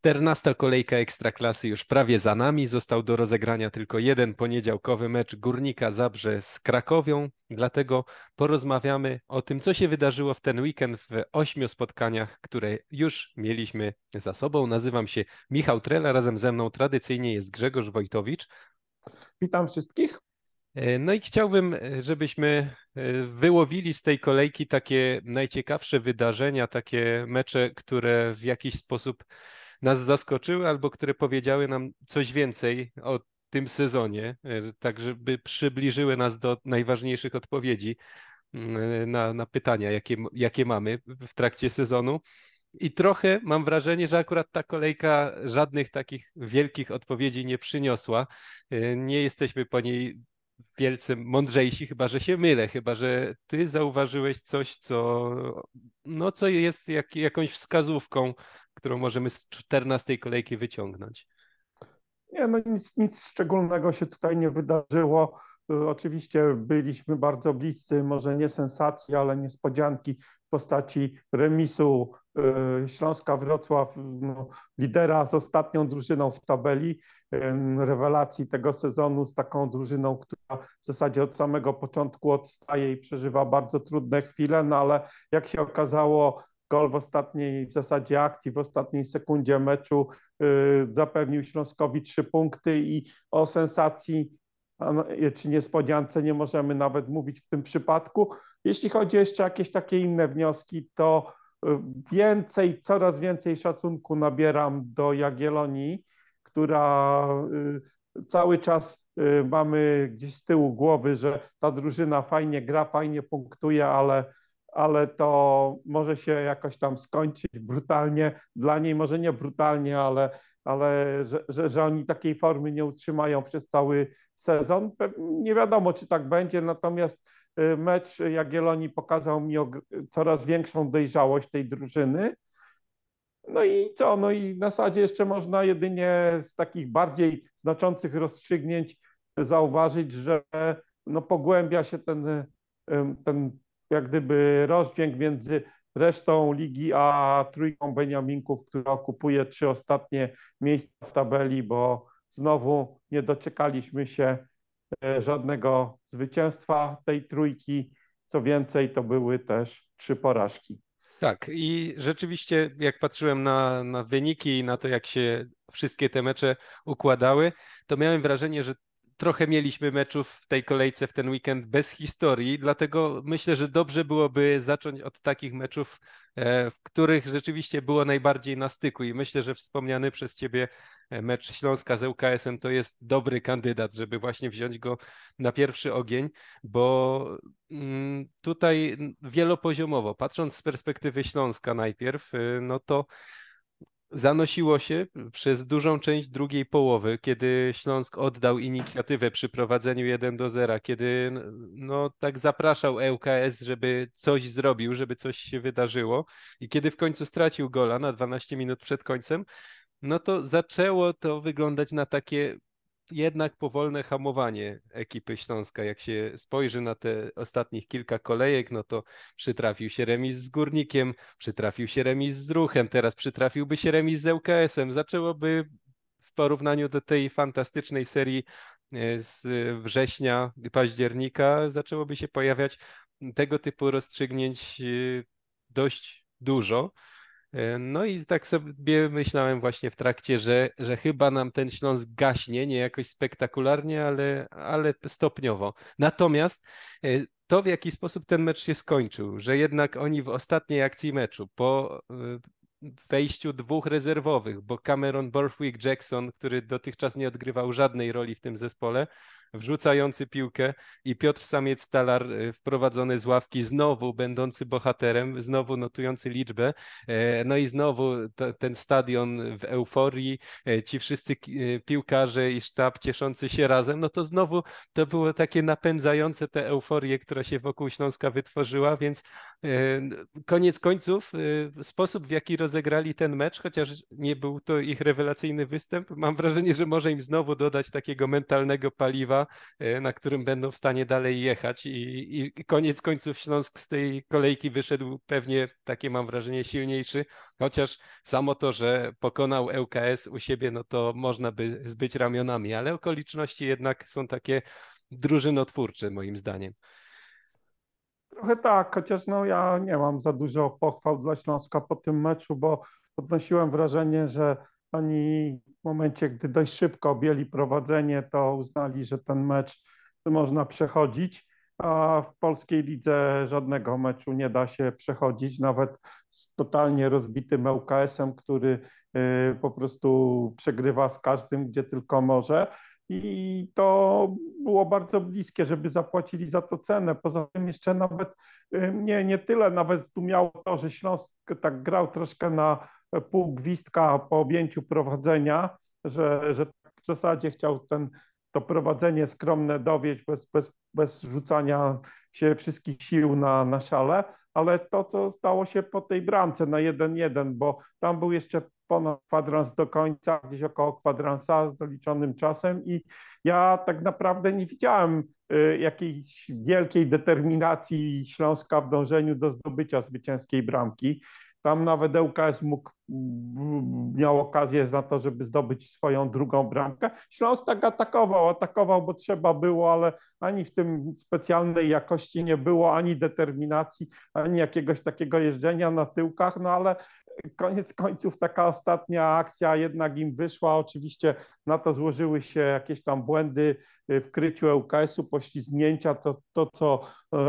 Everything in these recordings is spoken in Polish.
14 kolejka Ekstraklasy już prawie za nami. Został do rozegrania tylko jeden poniedziałkowy mecz Górnika Zabrze z Krakowią. Dlatego porozmawiamy o tym, co się wydarzyło w ten weekend w ośmiu spotkaniach, które już mieliśmy za sobą. Nazywam się Michał Trela, razem ze mną tradycyjnie jest Grzegorz Wojtowicz. Witam wszystkich. E, no i chciałbym, żebyśmy e, wyłowili z tej kolejki takie najciekawsze wydarzenia, takie mecze, które w jakiś sposób nas zaskoczyły albo które powiedziały nam coś więcej o tym sezonie, e, tak żeby przybliżyły nas do najważniejszych odpowiedzi mm, na, na pytania, jakie, jakie mamy w trakcie sezonu. I trochę mam wrażenie, że akurat ta kolejka żadnych takich wielkich odpowiedzi nie przyniosła. E, nie jesteśmy po niej wielce mądrzejsi, chyba że się mylę, chyba że ty zauważyłeś coś, co, no, co jest jak, jakąś wskazówką którą możemy z 14 kolejki wyciągnąć? Nie, no nic, nic szczególnego się tutaj nie wydarzyło. Y, oczywiście byliśmy bardzo bliscy, może nie sensacji, ale niespodzianki w postaci remisu y, Śląska Wrocław, no, lidera z ostatnią drużyną w tabeli, rewelacji tego sezonu z taką drużyną, która w zasadzie od samego początku odstaje i przeżywa bardzo trudne chwile, no ale jak się okazało, gol w ostatniej w zasadzie akcji, w ostatniej sekundzie meczu y, zapewnił Śląskowi trzy punkty i o sensacji czy niespodziance nie możemy nawet mówić w tym przypadku. Jeśli chodzi jeszcze o jakieś takie inne wnioski, to y, więcej, coraz więcej szacunku nabieram do Jagiellonii, która y, cały czas mamy gdzieś z tyłu głowy, że ta drużyna fajnie gra, fajnie punktuje, ale ale to może się jakoś tam skończyć brutalnie. Dla niej może nie brutalnie, ale, ale że, że, że oni takiej formy nie utrzymają przez cały sezon. Nie wiadomo, czy tak będzie, natomiast y, mecz Jagiellonii pokazał mi coraz większą dojrzałość tej drużyny. No i co? No i na zasadzie jeszcze można jedynie z takich bardziej znaczących rozstrzygnięć zauważyć, że no pogłębia się ten, ten jak gdyby rozdźwięk między resztą ligi a trójką Beniaminków, która okupuje trzy ostatnie miejsca w tabeli, bo znowu nie doczekaliśmy się e, żadnego zwycięstwa tej trójki. Co więcej, to były też trzy porażki. Tak, i rzeczywiście, jak patrzyłem na, na wyniki i na to, jak się wszystkie te mecze układały, to miałem wrażenie, że trochę mieliśmy meczów w tej kolejce w ten weekend bez historii, dlatego myślę, że dobrze byłoby zacząć od takich meczów, e, w których rzeczywiście było najbardziej na styku. I myślę, że wspomniany przez ciebie e, mecz Śląska z ŁKS-em to jest dobry kandydat, żeby właśnie wziąć go na pierwszy ogień, bo mm, tutaj wielopoziomowo, patrząc z perspektywy Śląska najpierw, e, no to zanosiło się przez dużą część drugiej połowy, kiedy Śląsk oddał inicjatywę przy prowadzeniu 1 do 0, kiedy no tak zapraszał ŁKS, żeby coś zrobił, żeby coś się wydarzyło. I kiedy w końcu stracił gola na 12 minut przed końcem, no to zaczęło to wyglądać na takie jednak powolne hamowanie ekipy Śląska. Jak się spojrzy na te ostatnich kilka kolejek, no to przytrafił się remis z Górnikiem, przytrafił się remis z Ruchem, teraz przytrafiłby się remis z ŁKS-em. Zaczęłoby w porównaniu do tej fantastycznej serii e, z września, października, zaczęłoby się pojawiać tego typu rozstrzygnięć e, dość dużo. E, no i tak sobie myślałem właśnie w trakcie, że, że chyba nam ten Śląsk gaśnie, nie jakoś spektakularnie, ale, ale stopniowo. Natomiast e, to, w jaki sposób ten mecz się skończył, że jednak oni w ostatniej akcji meczu, po e, wejściu dwóch rezerwowych, bo Cameron Borthwick Jackson, który dotychczas nie odgrywał żadnej roli w tym zespole, wrzucający piłkę i Piotr Samiec-Talar y, wprowadzony z ławki, znowu będący bohaterem, znowu notujący liczbę, e, no i znowu ten stadion w euforii, e, ci wszyscy e, piłkarze i sztab cieszący się razem, no to znowu to było takie napędzające tę euforię, która się wokół Śląska wytworzyła, więc koniec końców sposób, w jaki rozegrali ten mecz, chociaż nie był to ich rewelacyjny występ, mam wrażenie, że może im znowu dodać takiego mentalnego paliwa, tempa, na którym będą w stanie dalej jechać i, i koniec końców Śląsk z tej kolejki wyszedł pewnie, takie mam wrażenie, silniejszy, chociaż samo to, że pokonał ŁKS u siebie, no to można by zbyć ramionami, ale okoliczności jednak są takie drużynotwórcze moim zdaniem. Trochę tak, chociaż no ja nie mam za dużo pochwał dla Śląska po tym meczu, bo odnosiłem wrażenie, że oni w momencie, gdy dość szybko objęli prowadzenie, to uznali, że ten mecz można przechodzić, a w polskiej lidze żadnego meczu nie da się przechodzić, nawet z totalnie rozbitym ŁKS-em, który y, po prostu przegrywa z każdym, gdzie tylko może i to było bardzo bliskie, żeby zapłacili za to cenę. Poza tym jeszcze nawet y, nie, nie tyle nawet zdumiało to, że Śląsk tak grał troszkę na pół gwizdka po objęciu prowadzenia, że, że w zasadzie chciał ten, to prowadzenie skromne dowieść bez, bez, bez rzucania się wszystkich sił na, na szale, ale to, co stało się po tej bramce na 1-1, bo tam był jeszcze ponad kwadrans do końca, gdzieś około kwadransa z doliczonym czasem i ja tak naprawdę nie widziałem y, jakiejś wielkiej determinacji Śląska w dążeniu do zdobycia zwycięskiej bramki. Tam nawet ŁKS mógł, miał okazję na to, żeby zdobyć swoją drugą bramkę. Śląsk tak atakował, atakował, bo trzeba było, ale ani w tym specjalnej jakości nie było, ani determinacji, ani jakiegoś takiego jeżdżenia na tyłkach, no ale koniec końców taka ostatnia akcja jednak im wyszła. Oczywiście na to złożyły się jakieś tam błędy w kryciu ŁKS-u, poślizgnięcia, to, to co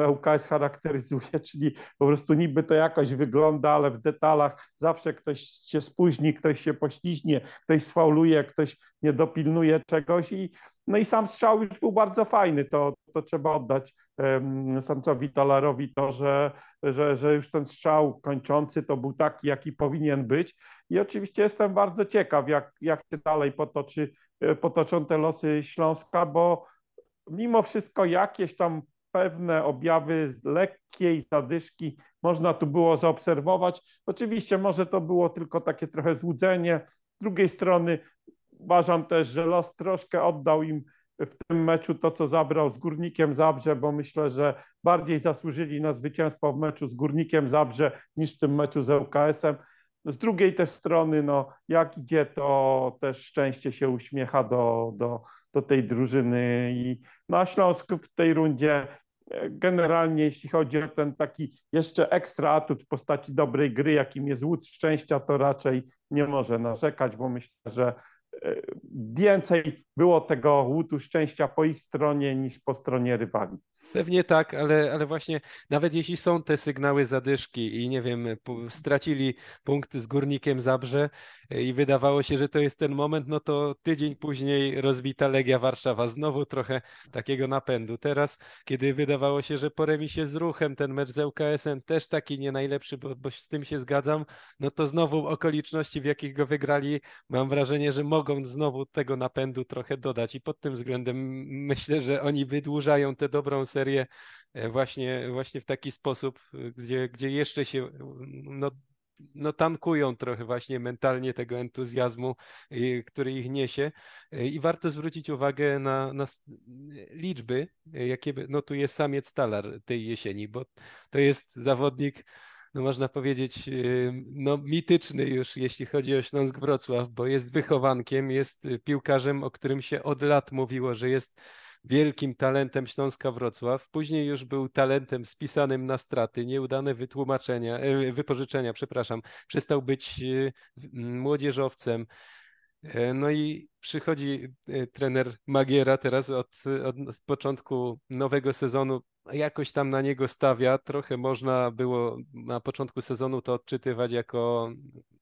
ŁKS charakteryzuje, czyli po prostu niby to jakoś wygląda, ale w detalach zawsze ktoś się spóźni, ktoś się pośliźnie, ktoś sfauluje, ktoś nie dopilnuje czegoś i no i sam strzał już był bardzo fajny, to, to trzeba oddać um, Sancowi Talarowi to, że, że, że już ten strzał kończący to był taki, jaki powinien być. I oczywiście jestem bardzo ciekaw, jak, jak się dalej potoczy, e, potoczą te losy Śląska, bo mimo wszystko jakieś tam pewne objawy lekkiej zadyszki można tu było zaobserwować. Oczywiście może to było tylko takie trochę złudzenie. Z drugiej strony uważam też, że los troszkę oddał im w tym meczu to, co zabrał z Górnikiem Zabrze, bo myślę, że bardziej zasłużyli na zwycięstwo w meczu z Górnikiem Zabrze niż w tym meczu z ŁKS-em. Z drugiej też strony, no, jak idzie, to też szczęście się uśmiecha do, do, do tej drużyny. I no, a Śląsk w tej rundzie e, generalnie, jeśli chodzi o ten taki jeszcze ekstra atut w postaci dobrej gry, jakim jest łód szczęścia, to raczej nie może narzekać, bo myślę, że więcej było tego łutu szczęścia po ich stronie niż po stronie rywali. Pewnie tak, ale, ale właśnie nawet jeśli są te sygnały zadyszki i nie wiem, stracili punkt z górnikiem Zabrze i wydawało się, że to jest ten moment, no to tydzień później rozbita Legia Warszawa, znowu trochę takiego napędu. Teraz, kiedy wydawało się, że po remisie z ruchem ten mecz z ŁKS-em też taki nie najlepszy, bo, bo z tym się zgadzam, no to znowu okoliczności, w jakich go wygrali, mam wrażenie, że mogą znowu tego napędu trochę dodać i pod tym względem myślę, że oni wydłużają tę dobrą serię e, właśnie, właśnie w taki sposób, gdzie, gdzie jeszcze się no, no, tankują trochę właśnie mentalnie tego entuzjazmu, e, który ich niesie. I warto zwrócić uwagę na, na liczby, jakie notuje samiec talar tej jesieni, bo to jest zawodnik, no można powiedzieć, no mityczny już, jeśli chodzi o Śląsk Wrocław, bo jest wychowankiem, jest piłkarzem, o którym się od lat mówiło, że jest wielkim talentem Śląska Wrocław. Później już był talentem spisanym na straty, nieudane wytłumaczenia, e, wypożyczenia, przepraszam. Przestał być e, młodzieżowcem. E, no i przychodzi trener Magiera teraz od, od początku nowego sezonu jakoś tam na niego stawia. Trochę można było na początku sezonu to odczytywać jako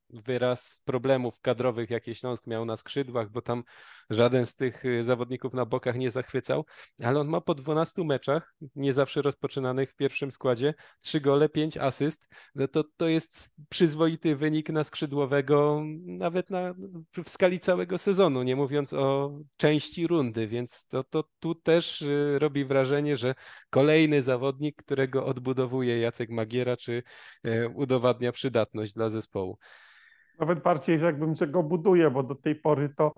wyraz problemów kadrowych, jakie Śląsk miał na skrzydłach, bo tam żaden z tych y, zawodników na bokach nie zachwycał, ale on ma po 12 meczach, nie zawsze rozpoczynanych w pierwszym składzie, 3 gole, 5 asyst, no to to jest przyzwoity wynik na skrzydłowego nawet na, w skali całego sezonu, nie mówiąc o części rundy, więc to, to tu też y, robi wrażenie, że kolejny zawodnik, którego odbudowuje Jacek Magiera, czy y, udowadnia przydatność dla zespołu. Nawet bardziej, jakbym, że go buduję, bo do tej pory to,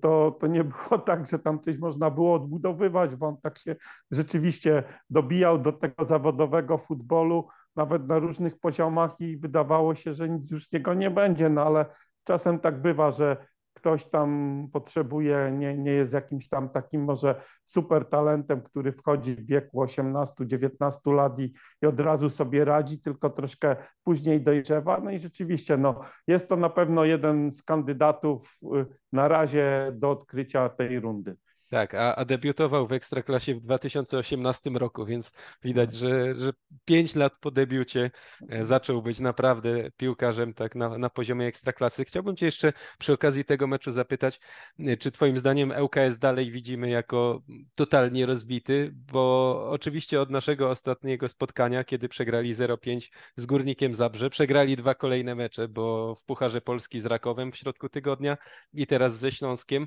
to, to nie było tak, że tam coś można było odbudowywać, bo on tak się rzeczywiście dobijał do tego zawodowego futbolu, nawet na różnych poziomach i wydawało się, że nic już z niego nie będzie, no ale czasem tak bywa, że ktoś tam potrzebuje, nie, nie jest jakimś tam takim może super talentem, który wchodzi w wieku 18-19 lat i, i od razu sobie radzi, tylko troszkę później dojrzewa. No i rzeczywiście no, jest to na pewno jeden z kandydatów y, na razie do odkrycia tej rundy. Tak, a, a debiutował w Ekstraklasie w 2018 roku, więc widać, że, że 5 lat po debiucie e, zaczął być naprawdę piłkarzem tak na, na poziomie Ekstraklasy. Chciałbym Cię jeszcze przy okazji tego meczu zapytać, e, czy Twoim zdaniem ŁKS dalej widzimy jako totalnie rozbity, bo oczywiście od naszego ostatniego spotkania, kiedy przegrali 0-5 z Górnikiem Zabrze, przegrali dwa kolejne mecze, bo w Pucharze Polski z Rakowem w środku tygodnia i teraz ze Śląskiem,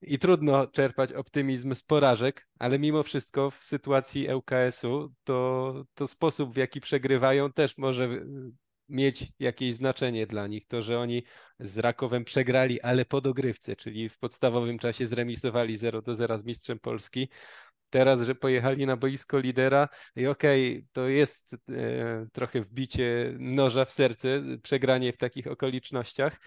i trudno czerpać optymizm z porażek, ale mimo wszystko w sytuacji ŁKS-u to, to sposób, w jaki przegrywają, też może y, mieć jakieś znaczenie dla nich. To, że oni z Rakowem przegrali, ale po dogrywce, czyli w podstawowym czasie zremisowali 0 do 0 z mistrzem Polski. Teraz, że pojechali na boisko lidera i okej, okay, to jest e, trochę wbicie noża w serce, przegranie w takich okolicznościach,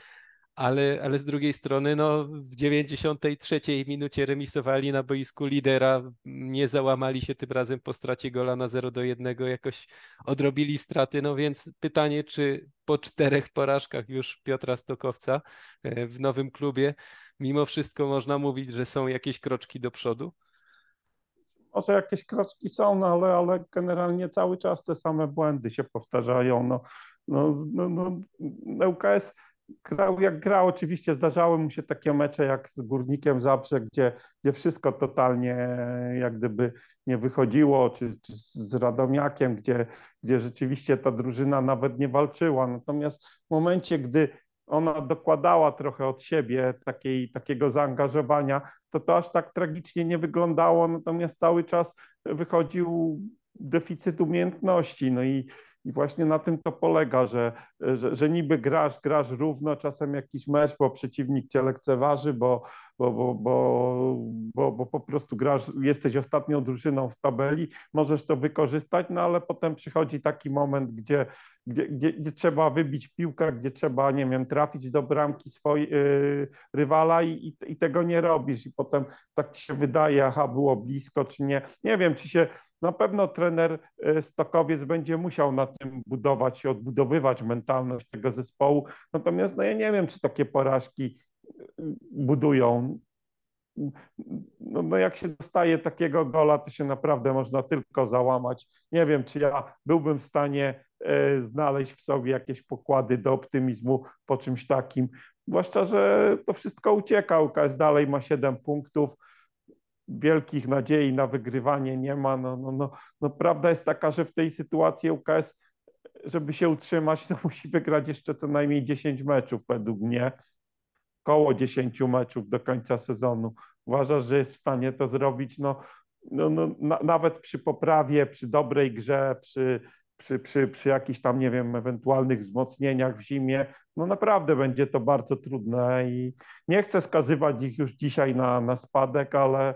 ale, ale z drugiej strony no, w 93 minucie remisowali na boisku lidera, nie załamali się tym razem po stracie gola na 0 do 1, jakoś odrobili straty, no więc pytanie, czy po czterech porażkach już Piotra Stokowca e, w nowym klubie, mimo wszystko można mówić, że są jakieś kroczki do przodu? Może jakieś kroczki są, no ale, ale generalnie cały czas te same błędy się powtarzają. No, no, no, no, LKS grał jak grał. Oczywiście zdarzały mu się takie mecze jak z Górnikiem Zabrze, gdzie, gdzie wszystko totalnie jak gdyby nie wychodziło, czy, czy z Radomiakiem, gdzie, gdzie rzeczywiście ta drużyna nawet nie walczyła. Natomiast w momencie, gdy ona dokładała trochę od siebie takiej, takiego zaangażowania, to to aż tak tragicznie nie wyglądało, natomiast cały czas wychodził deficyt umiejętności. No i i właśnie na tym to polega, że, że, że niby grasz, grasz równo, czasem jakiś mecz, bo przeciwnik cię lekceważy, bo, bo, bo, bo, bo, bo po prostu grasz, jesteś ostatnią drużyną w tabeli, możesz to wykorzystać, no ale potem przychodzi taki moment, gdzie, gdzie, gdzie, gdzie trzeba wybić piłkę, gdzie trzeba, nie wiem, trafić do bramki swojej yy, rywala i, i, i tego nie robisz i potem tak ci się wydaje, aha, było blisko, czy nie. Nie wiem, czy się na pewno trener e, Stokowiec będzie musiał na tym budować i odbudowywać mentalność tego zespołu. Natomiast no ja nie wiem, czy takie porażki e, budują. No, no jak się dostaje takiego gola, to się naprawdę można tylko załamać. Nie wiem, czy ja byłbym w stanie e, znaleźć w sobie jakieś pokłady do optymizmu po czymś takim. Zwłaszcza, że to wszystko ucieka. UKS dalej ma 7 punktów wielkich nadziei na wygrywanie nie ma. No, no, no, no, prawda jest taka, że w tej sytuacji UKS, żeby się utrzymać, to musi wygrać jeszcze co najmniej 10 meczów według mnie. Koło 10 meczów do końca sezonu. Uważasz, że jest w stanie to zrobić? No, no, no na, nawet przy poprawie, przy dobrej grze, przy, przy, przy, przy jakichś tam, nie wiem, ewentualnych wzmocnieniach w zimie, no naprawdę będzie to bardzo trudne i nie chcę skazywać ich już dzisiaj na, na spadek, ale,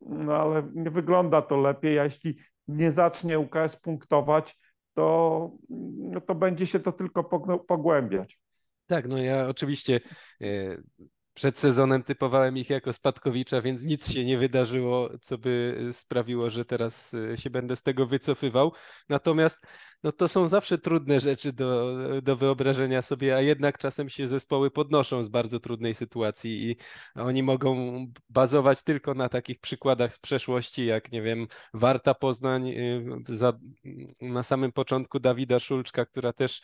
no ale nie wygląda to lepiej, a jeśli nie zacznie UKS punktować, to, no to będzie się to tylko pogłębiać. Tak, no ja oczywiście e, przed sezonem typowałem ich jako spadkowicza, więc nic się nie wydarzyło, co by sprawiło, że teraz e, się będę z tego wycofywał. Natomiast no to są zawsze trudne rzeczy do, do wyobrażenia sobie, a jednak czasem się zespoły podnoszą z bardzo trudnej sytuacji i oni mogą bazować tylko na takich przykładach z przeszłości, jak nie wiem, Warta Poznań y, za, na samym początku Dawida Szulczka, która też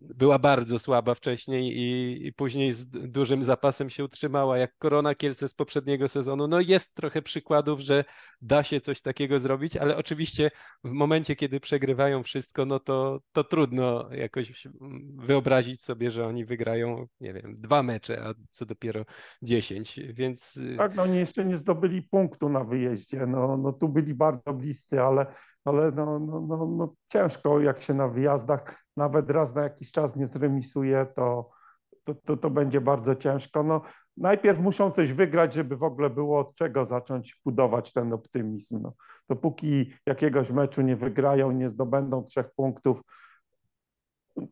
była bardzo słaba wcześniej i, i później z dużym zapasem się utrzymała, jak Korona Kielce z poprzedniego sezonu. No jest trochę przykładów, że da się coś takiego zrobić, ale oczywiście w momencie, kiedy przegrywają wszystko, no to, to trudno jakoś wyobrazić sobie, że oni wygrają, nie wiem, dwa mecze, a co dopiero dziesięć, więc... Y, tak, no oni jeszcze nie zdobyli punktu na wyjeździe, no, no tu byli bardzo bliscy, ale, ale no, no, no, no ciężko jak się na wyjazdach nawet raz na jakiś czas nie zremisuje, to, to, to, to będzie bardzo ciężko. No, najpierw muszą coś wygrać, żeby w ogóle było od czego zacząć budować ten optymizm. No, dopóki jakiegoś meczu nie wygrają, nie zdobędą trzech punktów,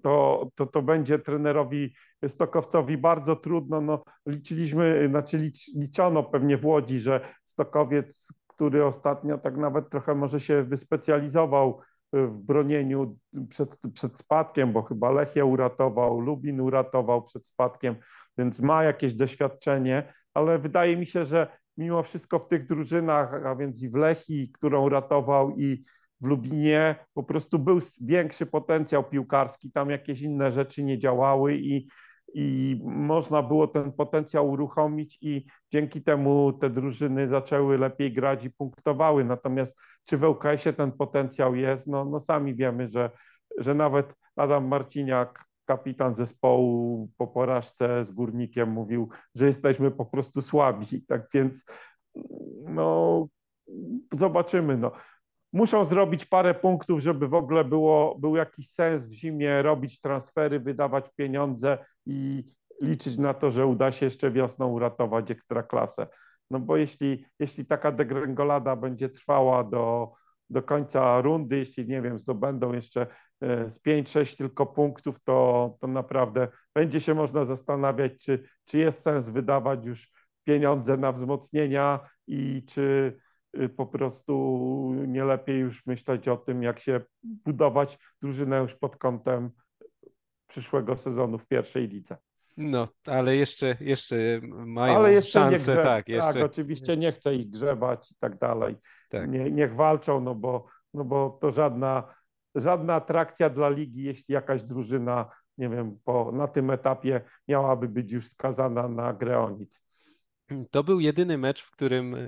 to, to, to będzie trenerowi Stokowcowi bardzo trudno. No, liczyliśmy, znaczy licz, liczono pewnie w Łodzi, że Stokowiec, który ostatnio tak nawet trochę może się wyspecjalizował w bronieniu przed, przed spadkiem, bo chyba Lechia uratował, Lubin uratował przed spadkiem, więc ma jakieś doświadczenie, ale wydaje mi się, że mimo wszystko w tych drużynach, a więc i w Lechii, którą ratował i w Lubinie po prostu był większy potencjał piłkarski, tam jakieś inne rzeczy nie działały i, i można było ten potencjał uruchomić i dzięki temu te drużyny zaczęły lepiej grać i punktowały. Natomiast czy w ŁKS-ie ten potencjał jest? No, no sami wiemy, że, że nawet Adam Marciniak, kapitan zespołu po porażce z Górnikiem mówił, że jesteśmy po prostu słabi. Tak więc no zobaczymy. No muszą zrobić parę punktów, żeby w ogóle było, był jakiś sens w zimie robić transfery, wydawać pieniądze i liczyć na to, że uda się jeszcze wiosną uratować ekstraklasę. No bo jeśli, jeśli taka degrengolada będzie trwała do, do końca rundy, jeśli nie wiem, zdobędą jeszcze e, z 5-6 tylko punktów, to, to naprawdę będzie się można zastanawiać, czy, czy jest sens wydawać już pieniądze na wzmocnienia i czy, po prostu nie lepiej już myśleć o tym, jak się budować drużynę już pod kątem przyszłego sezonu w pierwszej lidze. No, ale jeszcze, jeszcze mają ale jeszcze szansę, grze... tak, jeszcze... tak, oczywiście nie chcę ich grzebać i tak dalej. Tak. Nie, niech walczą, no bo, no bo to żadna, żadna atrakcja dla ligi, jeśli jakaś drużyna, nie wiem, po, na tym etapie miałaby być już skazana na grę o nic. To był jedyny mecz, w którym e,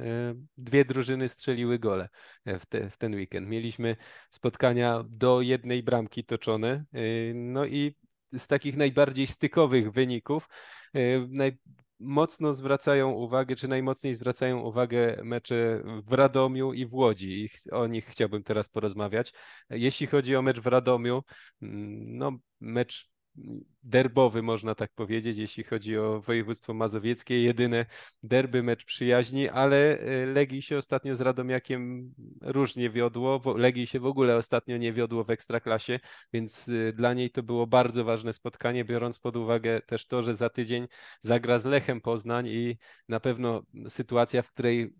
dwie drużyny strzeliły gole e, w, te, w, ten weekend. Mieliśmy spotkania do jednej bramki toczone. E, no i z takich najbardziej stykowych wyników naj, mocno zwracają uwagę, czy najmocniej zwracają uwagę mecze w Radomiu i w Łodzi. I o nich chciałbym teraz porozmawiać. Jeśli chodzi o mecz w Radomiu, mm, no mecz derbowy, można tak powiedzieć, jeśli chodzi o województwo mazowieckie. Jedyne derby, mecz przyjaźni, ale e, Legii się ostatnio z Radomiakiem różnie wiodło. Legii się w ogóle ostatnio nie wiodło w Ekstraklasie, więc e, dla niej to było bardzo ważne spotkanie, biorąc pod uwagę też to, że za tydzień zagra z Lechem Poznań i na pewno sytuacja, w której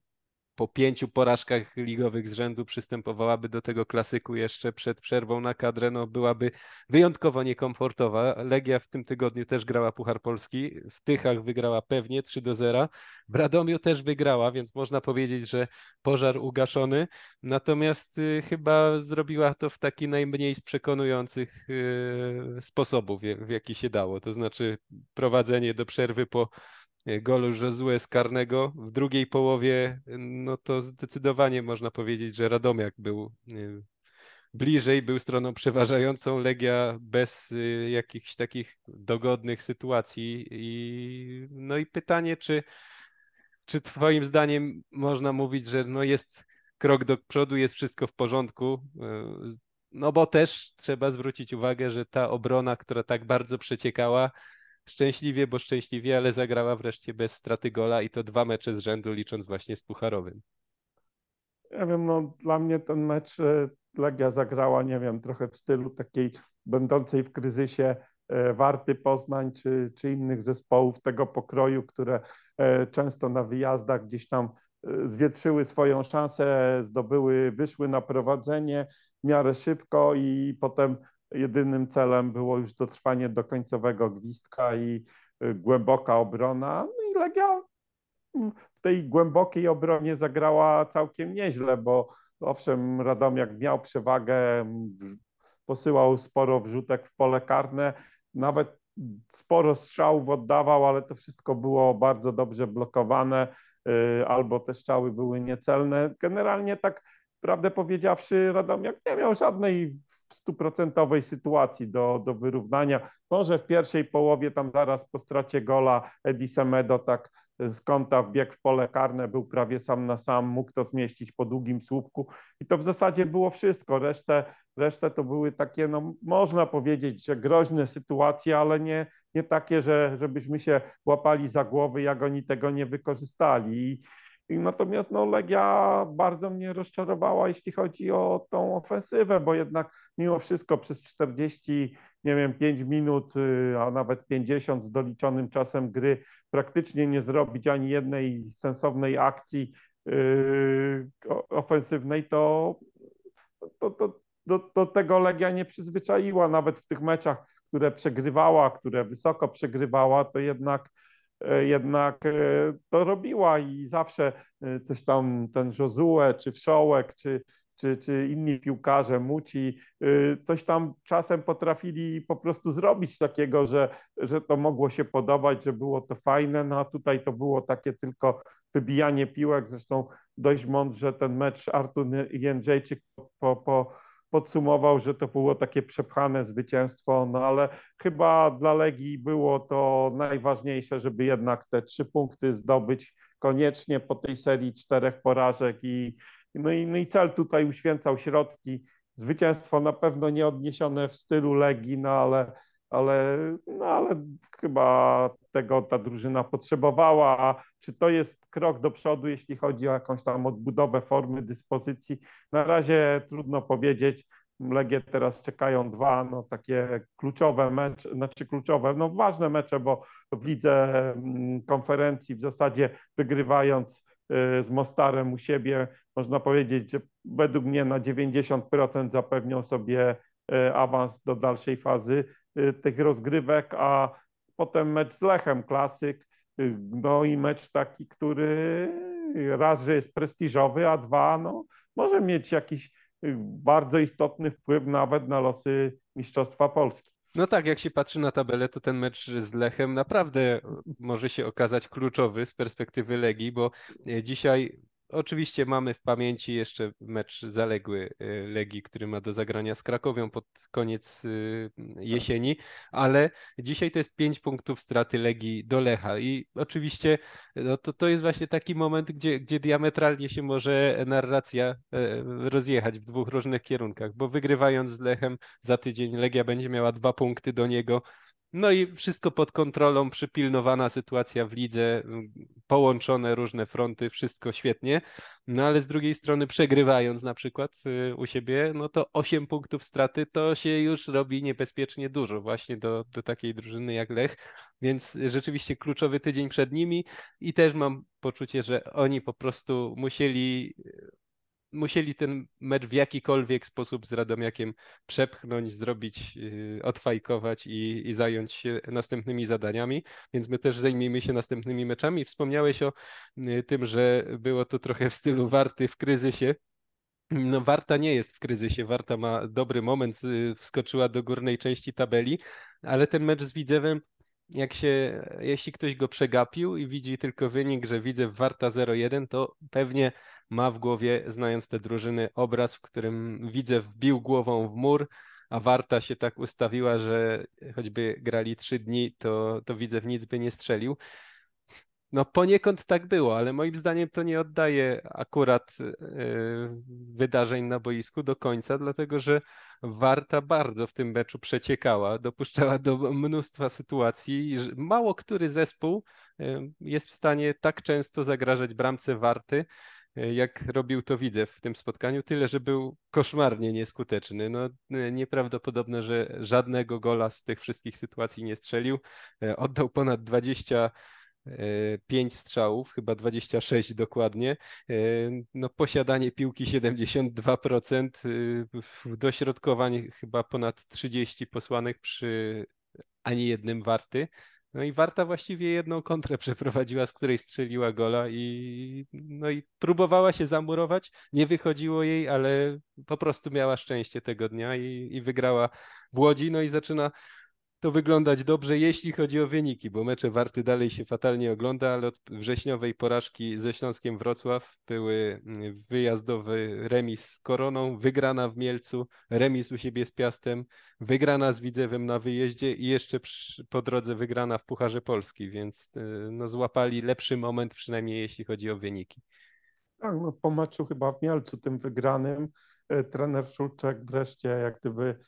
po pięciu porażkach ligowych z rzędu przystępowałaby do tego klasyku jeszcze przed przerwą na kadrę, no byłaby wyjątkowo niekomfortowa. Legia w tym tygodniu też grała Puchar Polski, w Tychach wygrała pewnie 3 do 0, w Radomiu też wygrała, więc można powiedzieć, że pożar ugaszony, natomiast y, chyba zrobiła to w taki najmniej z przekonujących y, sposobów, w jaki się dało, to znaczy prowadzenie do przerwy po golu Josue z karnego. W drugiej połowie, no to zdecydowanie można powiedzieć, że Radomiak był bliżej, był stroną przeważającą, Legia bez jakichś takich dogodnych sytuacji. I, no i pytanie, czy, czy twoim zdaniem można mówić, że no jest krok do przodu, jest wszystko w porządku? No bo też trzeba zwrócić uwagę, że ta obrona, która tak bardzo przeciekała, szczęśliwie, bo szczęśliwie, ale zagrała wreszcie bez straty gola i to dwa mecze z rzędu, licząc właśnie z Pucharowym. Ja wiem, no dla mnie ten mecz e, Legia zagrała, nie wiem, trochę w stylu takiej będącej w kryzysie e, Warty Poznań czy, czy innych zespołów tego pokroju, które e, często na wyjazdach gdzieś tam zwietrzyły swoją szansę, zdobyły, wyszły na prowadzenie w miarę szybko i potem jedynym celem było już dotrwanie do końcowego gwizdka i y, głęboka obrona. No i Legia w tej głębokiej obronie zagrała całkiem nieźle, bo owszem, Radomiak miał przewagę, posyłał sporo wrzutek w pole karne, nawet sporo strzałów oddawał, ale to wszystko było bardzo dobrze blokowane, y, albo te strzały były niecelne. Generalnie tak prawdę powiedziawszy, Radomiak nie miał żadnej stuprocentowej sytuacji do, do wyrównania. Może w pierwszej połowie, tam zaraz po stracie gola Edi Semedo tak z kąta wbiegł w pole karne, był prawie sam na sam, mógł to zmieścić po długim słupku i to w zasadzie było wszystko. Resztę, resztę to były takie, no można powiedzieć, że groźne sytuacje, ale nie, nie takie, że, żebyśmy się łapali za głowy, jak oni tego nie wykorzystali. I natomiast no, Legia bardzo mnie rozczarowała, jeśli chodzi o tą ofensywę, bo jednak mimo wszystko przez 40, nie wiem, 5 minut, y, a nawet 50 z doliczonym czasem gry praktycznie nie zrobić ani jednej sensownej akcji yy, ofensywnej, to, to, to, do, do tego Legia nie przyzwyczaiła. Nawet w tych meczach, które przegrywała, które wysoko przegrywała, to jednak jednak e, to robiła i zawsze e, coś tam ten Josue, czy Wszołek, czy, czy, czy inni piłkarze, Muci, coś tam czasem potrafili po prostu zrobić takiego, że, że to mogło się podobać, że było to fajne, no a tutaj to było takie tylko wybijanie piłek, zresztą dość mądrze ten mecz Artur Jędrzejczyk po, po podsumował, że to było takie przepchane zwycięstwo, no ale chyba dla Legii było to najważniejsze, żeby jednak te trzy punkty zdobyć koniecznie po tej serii czterech porażek i, no i, no i cel tutaj uświęcał środki. Zwycięstwo na pewno nie odniesione w stylu Legii, no ale ale, no ale chyba tego ta drużyna potrzebowała. A czy to jest krok do przodu, jeśli chodzi o jakąś tam odbudowę formy, dyspozycji? Na razie trudno powiedzieć. Legie teraz czekają dwa no, takie kluczowe mecze, znaczy kluczowe, no ważne mecze, bo w lidze mm, konferencji w zasadzie wygrywając y, z Mostarem u siebie, można powiedzieć, że według mnie na 90% zapewnią sobie y, awans do dalszej fazy. Y, tych rozgrywek, a potem mecz z Lechem, klasyk, y, no i mecz taki, który raz, że jest prestiżowy, a dwa, no może mieć jakiś y, bardzo istotny wpływ nawet na losy Mistrzostwa Polski. No tak, jak się patrzy na tabelę, to ten mecz z Lechem naprawdę może się okazać kluczowy z perspektywy Legii, bo dzisiaj Oczywiście mamy w pamięci jeszcze mecz zaległy y, Legii, który ma do zagrania z Krakowią pod koniec y, jesieni, ale dzisiaj to jest pięć punktów straty Legii do Lecha i oczywiście no to, to jest właśnie taki moment, gdzie, gdzie diametralnie się może narracja e, rozjechać w dwóch różnych kierunkach, bo wygrywając z Lechem za tydzień Legia będzie miała dwa punkty do niego, no i wszystko pod kontrolą, przypilnowana sytuacja w lidze, połączone różne fronty, wszystko świetnie. No ale z drugiej strony, przegrywając na przykład y, u siebie, no to 8 punktów straty to się już robi niebezpiecznie dużo, właśnie do, do takiej drużyny jak Lech. Więc rzeczywiście kluczowy tydzień przed nimi i też mam poczucie, że oni po prostu musieli musieli ten mecz w jakikolwiek sposób z Radomiakiem przepchnąć, zrobić, y, odfajkować i, i zająć się następnymi zadaniami, więc my też zajmijmy się następnymi meczami. Wspomniałeś o y, tym, że było to trochę w stylu Warty w kryzysie. No, Warta nie jest w kryzysie, Warta ma dobry moment, y, wskoczyła do górnej części tabeli, ale ten mecz z Widzewem jak się, jeśli ktoś go przegapił i widzi tylko wynik, że widzę Warta 0-1, to pewnie ma w głowie, znając te drużyny, obraz, w którym widzę wbił głową w mur, a Warta się tak ustawiła, że choćby grali trzy dni, to, to widzę w nic by nie strzelił. No poniekąd tak było, ale moim zdaniem to nie oddaje akurat yy, wydarzeń na boisku do końca, dlatego że Warta bardzo w tym meczu przeciekała, dopuszczała do mnóstwa sytuacji. Mało który zespół yy, jest w stanie tak często zagrażać bramce Warty, jak robił to widzę w tym spotkaniu, tyle, że był koszmarnie nieskuteczny. No, e, nieprawdopodobne, że żadnego gola z tych wszystkich sytuacji nie strzelił. E, oddał ponad 25 strzałów, chyba 26 dokładnie. No, posiadanie piłki 72%, dośrodkowań chyba ponad 30 posłanych przy ani jednym warty. No i Warta właściwie jedną kontrę przeprowadziła, z której strzeliła gola i, no i próbowała się zamurować. Nie wychodziło jej, ale po prostu miała szczęście tego dnia i, i wygrała w Łodzi. No i zaczyna to wyglądać dobrze, jeśli chodzi o wyniki, bo mecze Warty dalej się fatalnie ogląda, ale od wrześniowej porażki ze Śląskiem Wrocław były mm, wyjazdowy remis z Koroną, wygrana w Mielcu, remis u siebie z Piastem, wygrana z Widzewem na wyjeździe i jeszcze po drodze wygrana w Pucharze Polski, więc y, no, złapali lepszy moment, przynajmniej jeśli chodzi o wyniki. Tak, no po meczu chyba w Mielcu tym wygranym y, trener Szulczek wreszcie jak gdyby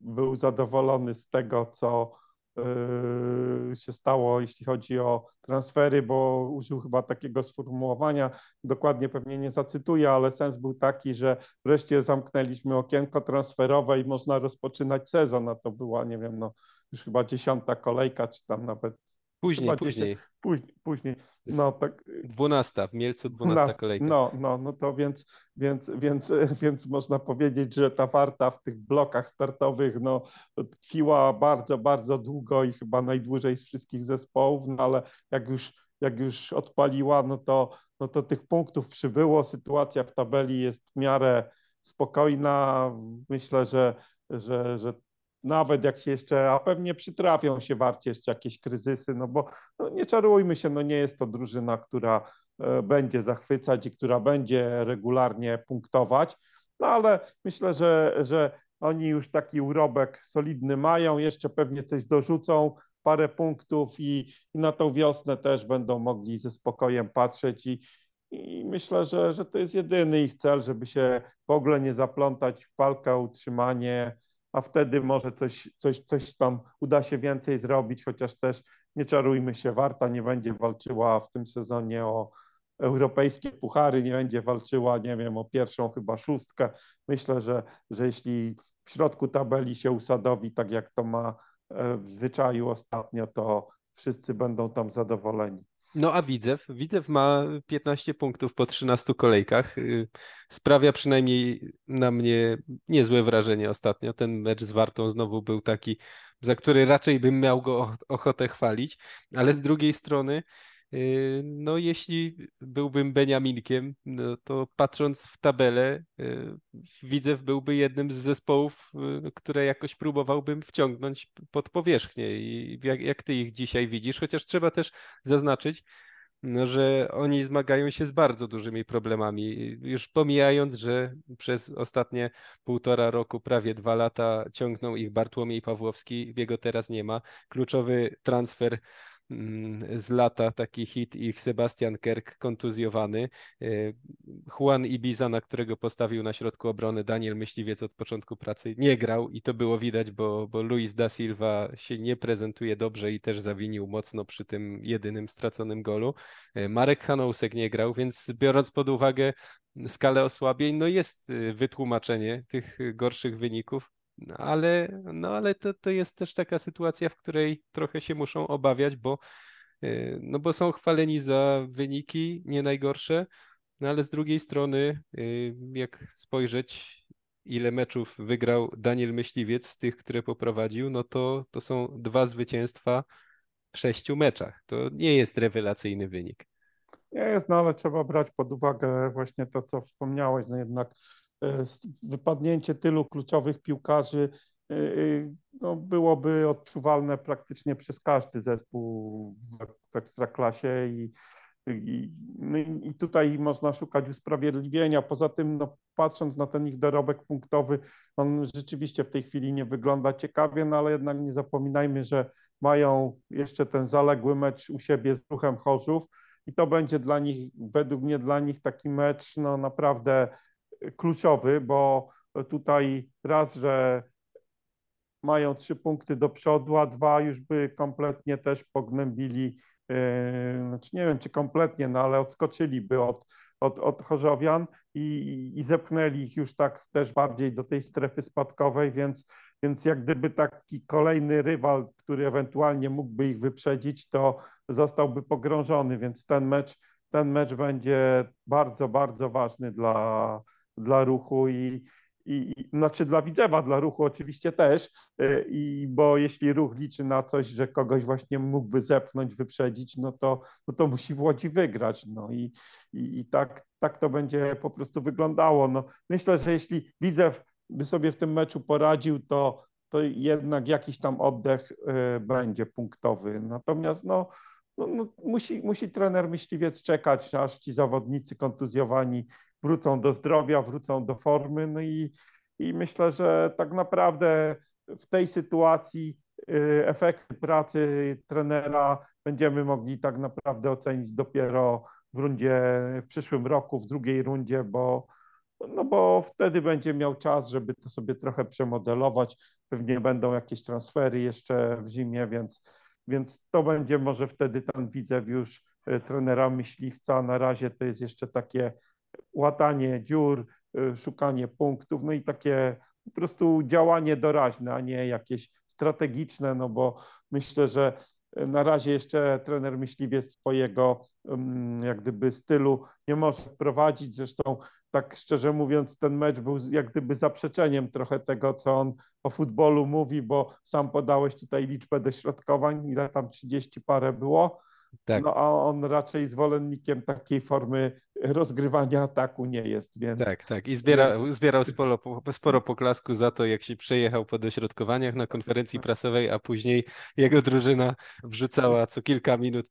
był zadowolony z tego, co, yy, się stało, jeśli chodzi o transfery, bo użył chyba takiego sformułowania, dokładnie pewnie nie zacytuję, ale sens był taki, że wreszcie zamknęliśmy okienko transferowe i można rozpoczynać sezon, a to była, nie wiem, no już chyba dziesiąta kolejka, czy tam nawet Później, później. Później, później. No tak. Dwunasta, w Mielcu dwunasta kolejka. No, no, no to więc, więc, więc, więc można powiedzieć, że ta warta w tych blokach startowych no, tkwiła bardzo, bardzo długo i chyba najdłużej z wszystkich zespołów, no ale jak już, jak już odpaliła, no to, no to tych punktów przybyło. Sytuacja w tabeli jest w miarę spokojna. Myślę, że, że, że nawet jak się jeszcze, a pewnie przytrafią się warcie jeszcze jakieś kryzysy, no bo no nie czarujmy się, no nie jest to drużyna, która e, będzie zachwycać i która będzie regularnie punktować, no ale myślę, że, że oni już taki urobek solidny mają, jeszcze pewnie coś dorzucą, parę punktów i, i na tą wiosnę też będą mogli ze spokojem patrzeć i, i myślę, że, że to jest jedyny ich cel, żeby się w ogóle nie zaplątać w walkę o utrzymanie a wtedy może coś, coś, coś tam uda się więcej zrobić, chociaż też nie czarujmy się, Warta nie będzie walczyła w tym sezonie o europejskie puchary, nie będzie walczyła, nie wiem, o pierwszą chyba szóstkę. Myślę, że, że jeśli w środku tabeli się usadowi, tak jak to ma e, w zwyczaju ostatnio, to wszyscy będą tam zadowoleni. No a Widzew? Widzew ma 15 punktów po 13 kolejkach. Y, sprawia przynajmniej na mnie niezłe wrażenie ostatnio. Ten mecz z Wartą znowu był taki, za który raczej bym miał go ochotę chwalić, ale z drugiej strony no, jeśli byłbym Beniaminkiem, no to patrząc w tabelę, yy, Widzew byłby jednym z zespołów, yy, które jakoś próbowałbym wciągnąć pod powierzchnię. I jak, jak ty ich dzisiaj widzisz, chociaż trzeba też zaznaczyć, no, że oni zmagają się z bardzo dużymi problemami. Już pomijając, że przez ostatnie półtora roku, prawie dwa lata ciągnął ich Bartłomiej Pawłowski, jego teraz nie ma. Kluczowy transfer z lata taki hit ich Sebastian Kerk kontuzjowany, e, Juan Ibiza, na którego postawił na środku obrony Daniel Myśliwiec od początku pracy nie grał i to było widać, bo, bo Luis da Silva się nie prezentuje dobrze i też zawinił mocno przy tym jedynym straconym golu. E, Marek Hanousek nie grał, więc biorąc pod uwagę skalę osłabień, no jest e, wytłumaczenie tych gorszych wyników. No ale, no ale to, to jest też taka sytuacja, w której trochę się muszą obawiać, bo, y, no bo są chwaleni za wyniki nie najgorsze, no ale z drugiej strony, y, jak spojrzeć, ile meczów wygrał Daniel Myśliwiec z tych, które poprowadził, no to, to są dwa zwycięstwa w sześciu meczach. To nie jest rewelacyjny wynik. Nie jest, no ale trzeba brać pod uwagę właśnie to, co wspomniałeś, no jednak wypadnięcie tylu kluczowych piłkarzy e, e, no, byłoby odczuwalne praktycznie przez każdy zespół w ekstraklasie i, i, no i tutaj można szukać usprawiedliwienia. Poza tym, no, patrząc na ten ich dorobek punktowy, on rzeczywiście w tej chwili nie wygląda ciekawie, no ale jednak nie zapominajmy, że mają jeszcze ten zaległy mecz u siebie z ruchem Chorzów i to będzie dla nich, według mnie dla nich taki mecz no, naprawdę kluczowy, bo tutaj raz, że mają trzy punkty do przodu, a dwa już by kompletnie też pognębili, yy, znaczy nie wiem czy kompletnie, no ale odskoczyliby od, od, od Chorzowian i, i zepchnęli ich już tak też bardziej do tej strefy spadkowej, więc, więc jak gdyby taki kolejny rywal, który ewentualnie mógłby ich wyprzedzić, to zostałby pogrążony, więc ten mecz, ten mecz będzie bardzo, bardzo ważny dla, dla ruchu i, i, i znaczy dla Widzewa, dla ruchu oczywiście też, y, i bo jeśli ruch liczy na coś, że kogoś właśnie mógłby zepchnąć, wyprzedzić, no to, no to musi w Łodzi wygrać. No i, i, i tak, tak to będzie po prostu wyglądało. No, myślę, że jeśli Widzew by sobie w tym meczu poradził, to, to jednak jakiś tam oddech y, będzie punktowy. Natomiast no, no, no, musi, musi trener myśliwiec czekać, aż ci zawodnicy kontuzjowani wrócą do zdrowia, wrócą do formy. No i, i myślę, że tak naprawdę w tej sytuacji y, efekty pracy trenera będziemy mogli tak naprawdę ocenić dopiero w rundzie w przyszłym roku, w drugiej rundzie, bo, no bo wtedy będzie miał czas, żeby to sobie trochę przemodelować. Pewnie będą jakieś transfery jeszcze w zimie, więc, więc to będzie może wtedy ten widzew już e, trenera myśliwca. Na razie to jest jeszcze takie łatanie dziur, e, szukanie punktów, no i takie po prostu działanie doraźne, a nie jakieś strategiczne, no bo myślę, że na razie jeszcze trener myśliwiec swojego mm, jak gdyby stylu nie może wprowadzić. Zresztą tak szczerze mówiąc ten mecz był jak gdyby zaprzeczeniem trochę tego, co on o futbolu mówi, bo sam podałeś tutaj liczbę dośrodkowań, ile tam 30 parę było. Tak. No a on raczej zwolennikiem takiej formy rozgrywania ataku nie jest, więc... Tak, tak. I zbiera, więc... zbierał sporo, sporo poklasku za to, jak się przejechał po dośrodkowaniach na konferencji tak. prasowej, a później jego drużyna wrzucała co kilka minut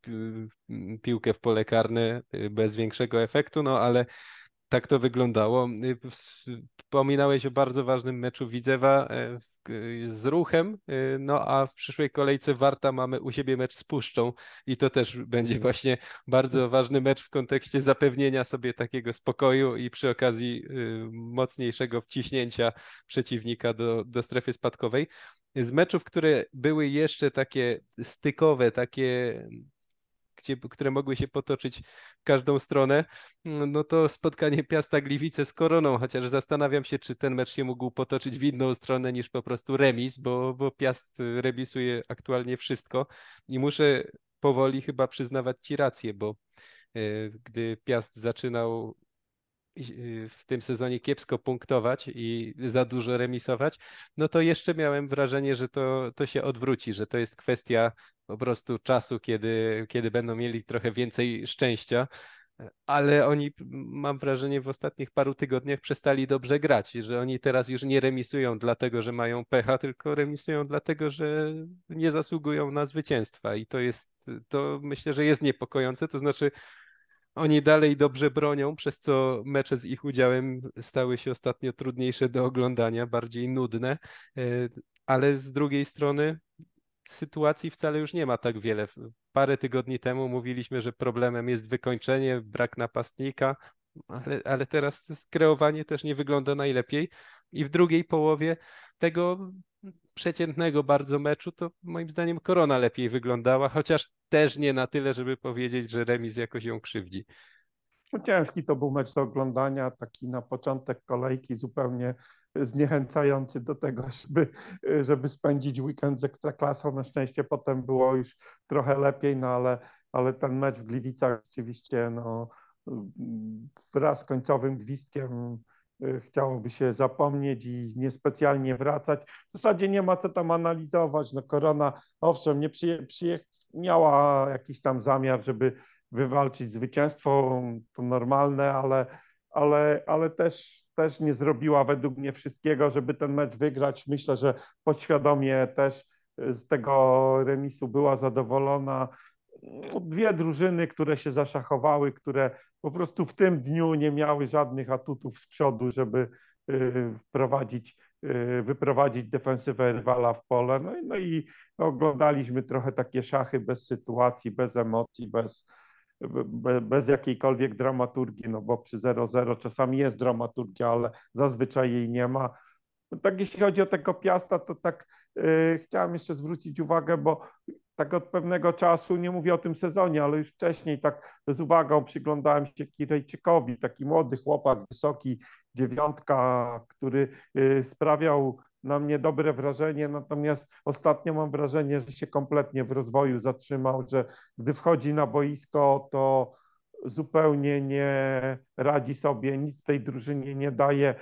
piłkę w pole karne y, bez większego efektu, no ale tak to wyglądało. Wspominałeś o bardzo ważnym meczu Widzewa e, z ruchem, y, no a w przyszłej kolejce Warta mamy u siebie mecz z Puszczą i to też będzie mhm. właśnie bardzo ważny mecz w kontekście zapewnienia sobie takiego spokoju i przy okazji mocniejszego wciśnięcia przeciwnika do, do strefy spadkowej. Z meczów, które były jeszcze takie stykowe, takie gdzie, które mogły się potoczyć w każdą stronę, no to spotkanie Piasta Gliwice z Koroną, chociaż zastanawiam się, czy ten mecz się mógł potoczyć w inną stronę niż po prostu remis, bo, bo Piast remisuje aktualnie wszystko i muszę powoli chyba przyznawać Ci rację, bo e, gdy Piast zaczynał w tym sezonie kiepsko punktować i za dużo remisować, no to jeszcze miałem wrażenie, że to, to się odwróci, że to jest kwestia po prostu czasu, kiedy, kiedy będą mieli trochę więcej szczęścia. Ale oni, mam wrażenie, w ostatnich paru tygodniach przestali dobrze grać, że oni teraz już nie remisują dlatego, że mają pecha, tylko remisują dlatego, że nie zasługują na zwycięstwa. I to jest, to myślę, że jest niepokojące. To znaczy, oni dalej dobrze bronią, przez co mecze z ich udziałem stały się ostatnio trudniejsze do oglądania, bardziej nudne, e, ale z drugiej strony sytuacji wcale już nie ma tak wiele. Parę tygodni temu mówiliśmy, że problemem jest wykończenie, brak napastnika, ale, ale teraz kreowanie też nie wygląda najlepiej. I w drugiej połowie tego przeciętnego bardzo meczu, to moim zdaniem Korona lepiej wyglądała, chociaż też nie na tyle, żeby powiedzieć, że remis jakoś ją krzywdzi. No ciężki to był mecz do oglądania, taki na początek kolejki zupełnie zniechęcający do tego, żeby, żeby spędzić weekend z Ekstraklasą. Na szczęście potem było już trochę lepiej, no ale, ale ten mecz w Gliwicach rzeczywiście no, wraz z końcowym gwizdkiem chciałoby się zapomnieć i niespecjalnie wracać. W zasadzie nie ma co tam analizować. No korona, owszem, nie przyje, przyje, miała jakiś tam zamiar, żeby wywalczyć zwycięstwo, to normalne, ale, ale, ale też, też nie zrobiła według mnie wszystkiego, żeby ten mecz wygrać. Myślę, że podświadomie też z tego remisu była zadowolona. No, dwie drużyny, które się zaszachowały, które po prostu w tym dniu nie miały żadnych atutów z przodu, żeby y, wprowadzić, y, wyprowadzić defensywę rywala w pole. No, no i oglądaliśmy trochę takie szachy bez sytuacji, bez emocji, bez, bez jakiejkolwiek dramaturgii, no bo przy 0-0 czasami jest dramaturgia, ale zazwyczaj jej nie ma. No tak jeśli chodzi o tego Piasta, to tak yy, chciałem jeszcze zwrócić uwagę, bo tak od pewnego czasu, nie mówię o tym sezonie, ale już wcześniej tak z uwagą przyglądałem się Kirejczykowi, taki młody chłopak, wysoki, dziewiątka, który yy, sprawiał na mnie dobre wrażenie, natomiast ostatnio mam wrażenie, że się kompletnie w rozwoju zatrzymał, że gdy wchodzi na boisko, to zupełnie nie radzi sobie, nic tej drużynie nie daje.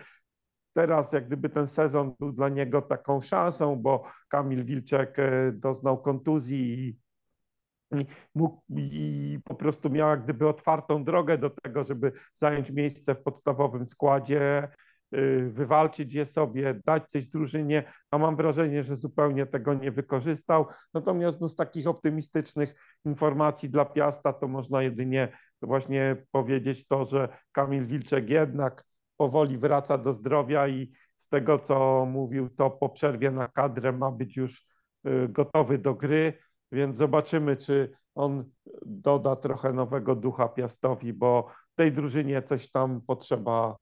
Teraz jak gdyby ten sezon był dla niego taką szansą, bo Kamil Wilczek e, doznał kontuzji i mógł i po prostu miał gdyby otwartą drogę do tego, żeby zająć miejsce w podstawowym składzie. Y, wywalczyć je sobie, dać coś drużynie, a mam wrażenie, że zupełnie tego nie wykorzystał. Natomiast no, z takich optymistycznych informacji dla Piasta to można jedynie właśnie powiedzieć to, że Kamil Wilczek jednak powoli wraca do zdrowia i z tego, co mówił, to po przerwie na kadrę ma być już y, gotowy do gry, więc zobaczymy, czy on doda trochę nowego ducha Piastowi, bo tej drużynie coś tam potrzeba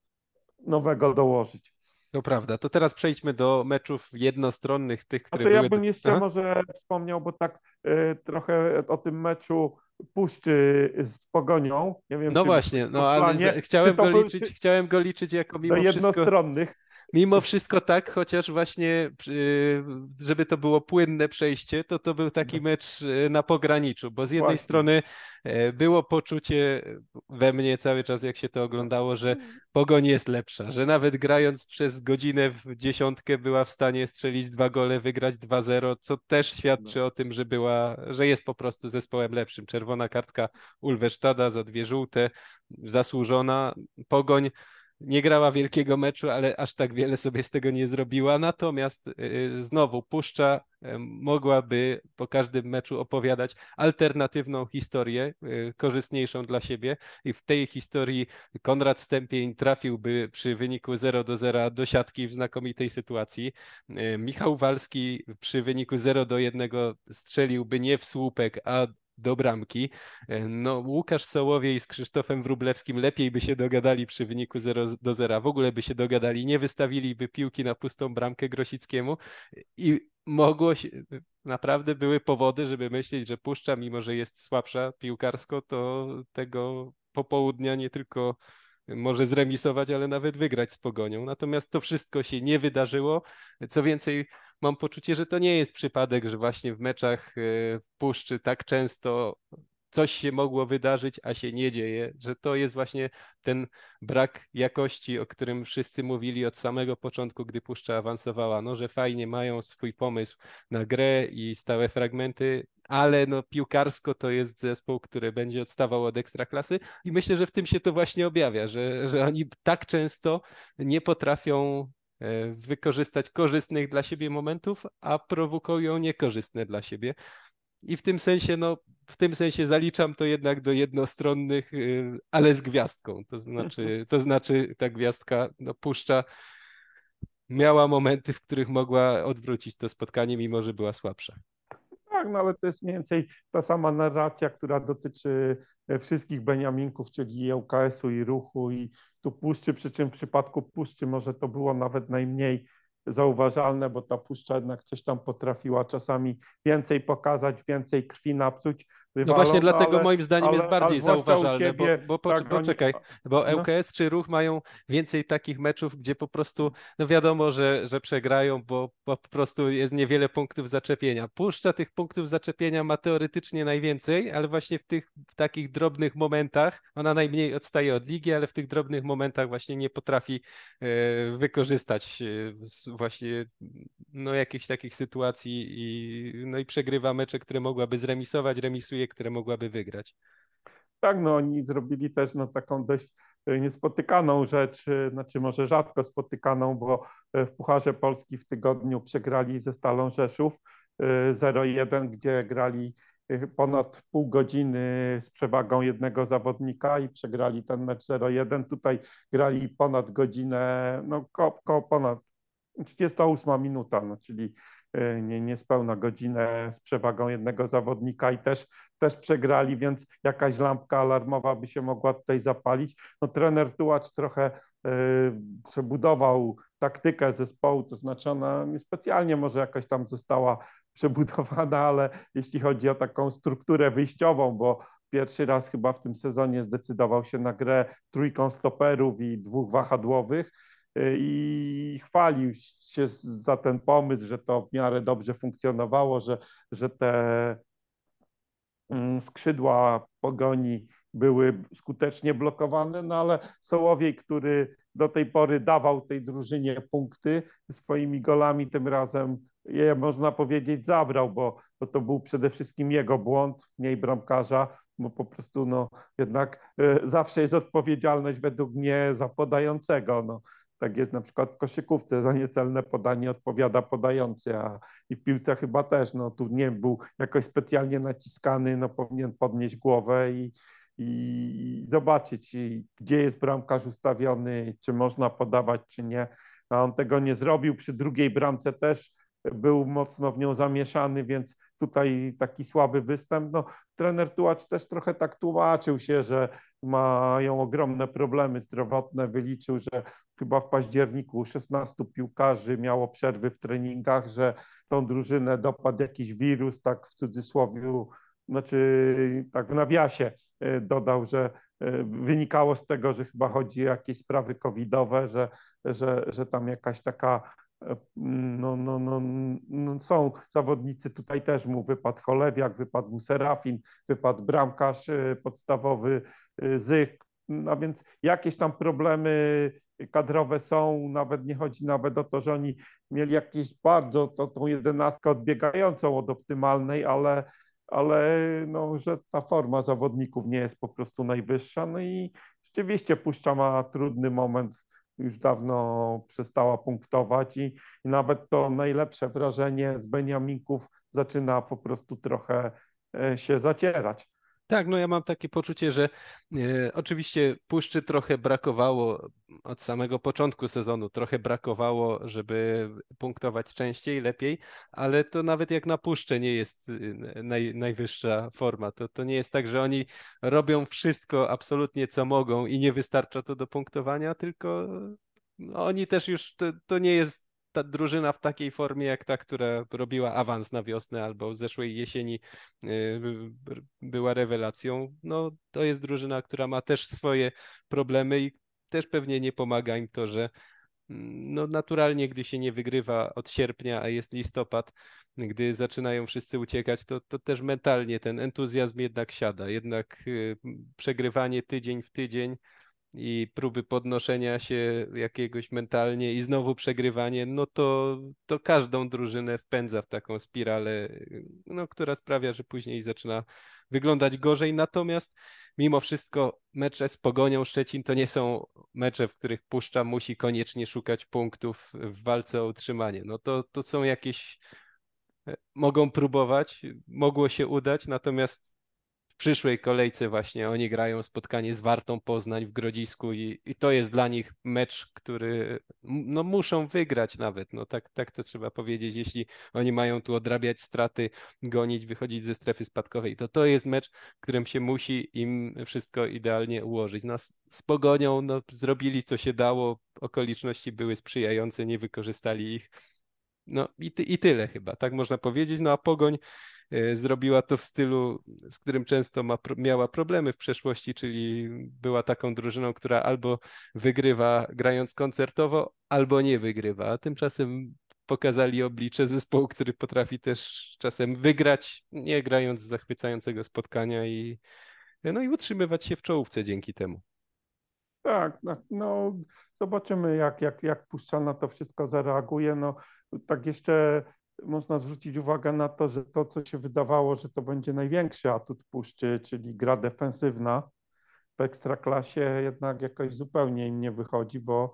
nowego dołożyć. To prawda. To teraz przejdźmy do meczów jednostronnych, tych, które A to były... ja bym jeszcze Aha. może wspomniał, bo tak y, trochę o tym meczu Puszczy z Pogonią. Nie wiem, No czy właśnie, no ale chciałem go liczyć, czy chciałem go liczyć jako do mimo wszystko... Mimo wszystko tak, chociaż właśnie, przy- żeby to było płynne przejście, to to był taki mecz e, na pograniczu, bo z jednej Właśnie. strony e, było poczucie we mnie cały czas, jak się to oglądało, że Pogoń jest lepsza, że nawet grając przez godzinę w dziesiątkę była w stanie strzelić dwa gole, wygrać 2-0, co też świadczy o tym, że była, że jest po prostu zespołem lepszym. Czerwona kartka Ulwesztada za dwie żółte, zasłużona. Pogoń nie grała wielkiego meczu, ale aż tak wiele sobie z tego nie zrobiła. Natomiast y, znowu Puszcza y, mogłaby po każdym meczu opowiadać alternatywną historię, y, korzystniejszą dla siebie. I w tej historii Konrad Stępień trafiłby przy wyniku 0 do 0 do siatki w znakomitej sytuacji. Michał Walski przy wyniku 0 do 1 strzeliłby nie w słupek, a do bramki. E, No, Łukasz Sołowiej z Krzysztofem Wróblewskim lepiej by się dogadali przy wyniku 0 do 0. W ogóle by się dogadali, nie wystawiliby piłki na pustą bramkę Grosickiemu i mogło się, naprawdę były powody, żeby myśleć, że Puszcza, mimo że jest słabsza piłkarsko, to tego popołudnia nie tylko może zremisować, ale nawet wygrać z Pogonią. Natomiast to wszystko się nie wydarzyło. Co więcej, mam poczucie, że to nie jest przypadek, że właśnie w meczach e, Puszczy tak często coś się mogło wydarzyć, a się nie dzieje, że to jest właśnie ten brak jakości, o którym wszyscy mówili od samego początku, gdy Puszcza awansowała, no że fajnie mają swój pomysł na grę i stałe fragmenty, ale no piłkarsko to jest zespół, który będzie odstawał od ekstraklasy i myślę, że w tym się to właśnie objawia, że, że oni tak często nie potrafią wykorzystać korzystnych dla siebie momentów, a prowokują niekorzystne dla siebie. I w tym sensie, no, w tym sensie zaliczam to jednak do jednostronnych, y, ale z gwiazdką. To znaczy, to znaczy ta gwiazdka no, puszcza. Miała momenty, w których mogła odwrócić to spotkanie, mimo że była słabsza. Tak, no ale to jest mniej więcej ta sama narracja, która dotyczy e, wszystkich Beniaminków, czyli ŁKS-u i ruchu i tu Puszczy, przy czym w przypadku Puszczy może to było nawet najmniej zauważalne, bo ta Puszcza jednak coś tam potrafiła czasami więcej pokazać, więcej krwi napsuć. No rywalom, właśnie dlatego ale- moim zdaniem ale- jest bardziej zauważalne, bo, siebie, bo tak, oni- poczekaj, bo no. ŁKS czy Ruch mają więcej takich meczów, gdzie po prostu, no wiadomo, że, że przegrają, bo, bo po prostu jest niewiele punktów zaczepienia. Puszcza tych punktów zaczepienia ma teoretycznie najwięcej, ale właśnie w tych takich drobnych momentach, ona najmniej odstaje od ligi, ale w tych drobnych momentach właśnie nie potrafi e, wykorzystać e, właśnie no jakichś takich sytuacji i, no i przegrywa mecze, które mogłaby zremisować, remisuje, które mogłaby wygrać. Tak, no oni zrobili też no, taką dość e, niespotykaną rzecz, e, znaczy może rzadko spotykaną, bo e, w Pucharze Polski w tygodniu przegrali ze Stalą Rzeszów e, 0-1, gdzie grali ponad pół godziny z przewagą jednego zawodnika i przegrali ten mecz 0-1. Tutaj grali ponad godzinę, no ko, ko ponad 38 minuta, no, czyli nie, niespełna godzinę z przewagą jednego zawodnika i też, też przegrali, więc jakaś lampka alarmowa by się mogła tutaj zapalić. No, trener Tułacz trochę e, przebudował taktykę zespołu, to znaczy ona niespecjalnie może jakoś tam została przebudowana, ale jeśli chodzi o taką strukturę wyjściową, bo pierwszy raz chyba w tym sezonie zdecydował się na grę trójką stoperów i dwóch wahadłowych, i chwalił się za ten pomysł, że to w miarę dobrze funkcjonowało, że, że te mm, skrzydła pogoni były skutecznie blokowane, no ale Sołowiej, który do tej pory dawał tej drużynie punkty swoimi golami, tym razem je można powiedzieć zabrał, bo, bo to był przede wszystkim jego błąd, mniej bramkarza, bo po prostu no jednak y, zawsze jest odpowiedzialność według mnie za podającego. No, tak jest na przykład w koszykówce, za niecelne podanie odpowiada podający, a i w piłce chyba też, no tu nie był jakoś specjalnie naciskany, no powinien podnieść głowę i, i zobaczyć, gdzie jest bramkarz ustawiony, czy można podawać, czy nie. A on tego nie zrobił. Przy drugiej bramce też był mocno w nią zamieszany, więc tutaj taki słaby występ. No, trener Tułacz też trochę tak tłumaczył się, że mają ogromne problemy zdrowotne. Wyliczył, że chyba w październiku 16 piłkarzy miało przerwy w treningach, że tą drużynę dopadł jakiś wirus, tak w cudzysłowie, znaczy tak w nawiasie e, dodał, że e, wynikało z tego, że chyba chodzi o jakieś sprawy covidowe, że, że, że tam jakaś taka no, no, no, no, są zawodnicy, tutaj też mu wypadł Cholewiak, wypadł mu Serafin, wypadł bramkarz y, podstawowy y, Zych, no więc jakieś tam problemy kadrowe są, nawet nie chodzi nawet o to, że oni mieli jakieś bardzo to, tą jedenastkę odbiegającą od optymalnej, ale, ale no, że ta forma zawodników nie jest po prostu najwyższa. No i rzeczywiście Puszcza ma trudny moment już dawno przestała punktować i, i nawet to najlepsze wrażenie z Beniaminków zaczyna po prostu trochę e, się zacierać. Tak, no ja mam takie poczucie, że e, oczywiście puszczy trochę brakowało od samego początku sezonu, trochę brakowało, żeby punktować częściej, lepiej, ale to nawet jak na puszczę nie jest e, naj, najwyższa forma. To, to nie jest tak, że oni robią wszystko absolutnie co mogą i nie wystarcza to do punktowania, tylko no, oni też już, to, to nie jest ta drużyna w takiej formie jak ta, która robiła awans na wiosnę albo zeszłej jesieni y, była rewelacją, no to jest drużyna, która ma też swoje problemy i też pewnie nie pomaga im to, że mm, no naturalnie, gdy się nie wygrywa od sierpnia, a jest listopad, gdy zaczynają wszyscy uciekać, to, to też mentalnie ten entuzjazm jednak siada. Jednak y, przegrywanie tydzień w tydzień i próby podnoszenia się jakiegoś mentalnie i znowu przegrywanie, no to, to każdą drużynę wpędza w taką spiralę, no, która sprawia, że później zaczyna wyglądać gorzej. Natomiast mimo wszystko mecze z Pogonią Szczecin to nie są mecze, w których Puszcza musi koniecznie szukać punktów w walce o utrzymanie. No to, to są jakieś mogą próbować, mogło się udać, natomiast przyszłej kolejce właśnie oni grają spotkanie z Wartą Poznań w Grodzisku i, i to jest dla nich mecz, który no, muszą wygrać nawet, no tak, tak to trzeba powiedzieć, jeśli oni mają tu odrabiać straty, gonić, wychodzić ze strefy spadkowej, to to jest mecz, którym się musi im wszystko idealnie ułożyć. No, z Pogonią no, zrobili co się dało, okoliczności były sprzyjające, nie wykorzystali ich, no i, ty, i tyle chyba, tak można powiedzieć, no a Pogoń zrobiła to w stylu, z którym często ma, miała problemy w przeszłości, czyli była taką drużyną, która albo wygrywa grając koncertowo, albo nie wygrywa. A tymczasem pokazali oblicze zespołu, który potrafi też czasem wygrać, nie grając zachwycającego spotkania i, no i utrzymywać się w czołówce dzięki temu. Tak, tak, no zobaczymy jak, jak, jak Puszcza na to wszystko zareaguje. No tak jeszcze można zwrócić uwagę na to, że to, co się wydawało, że to będzie największy atut Puszczy, czyli gra defensywna w ekstraklasie, jednak jakoś zupełnie im nie wychodzi, bo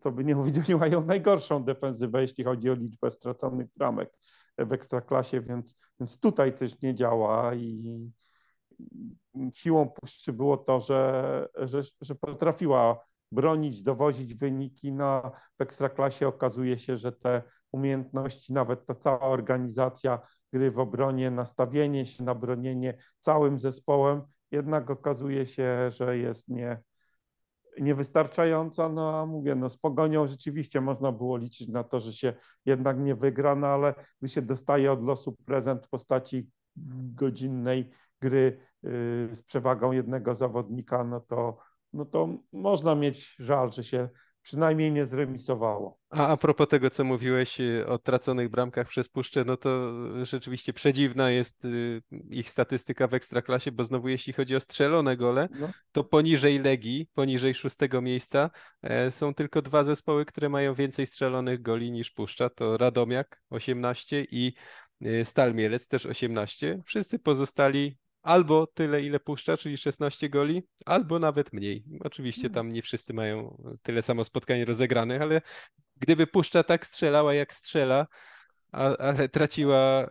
co by nie mówić, oni mają najgorszą defensywę, jeśli chodzi o liczbę straconych bramek w ekstraklasie, więc, więc tutaj coś nie działa i siłą Puszczy było to, że, że, że potrafiła bronić, dowozić wyniki. No, w ekstraklasie okazuje się, że te umiejętności, nawet ta cała organizacja gry w obronie, nastawienie się na bronienie całym zespołem, jednak okazuje się, że jest nie, niewystarczająca. No a mówię, no z pogonią rzeczywiście można było liczyć na to, że się jednak nie wygra, no ale gdy się dostaje od losu prezent w postaci godzinnej gry yy, z przewagą jednego zawodnika, no to no to można mieć żal, że się przynajmniej nie zremisowało. A a propos tego, co mówiłeś y, o traconych bramkach przez Puszczę, no to rzeczywiście przedziwna jest y, ich statystyka w Ekstraklasie, bo znowu jeśli chodzi o strzelone gole, no. to poniżej Legii, poniżej szóstego miejsca e, są tylko dwa zespoły, które mają więcej strzelonych goli niż Puszcza, to Radomiak 18 i y, Stal Mielec też 18. Wszyscy pozostali albo tyle, ile puszcza, czyli 16 goli, albo nawet mniej. Oczywiście hmm. tam nie wszyscy mają tyle samo spotkań rozegranych, ale gdyby puszcza tak strzelała, jak strzela, a, ale traciła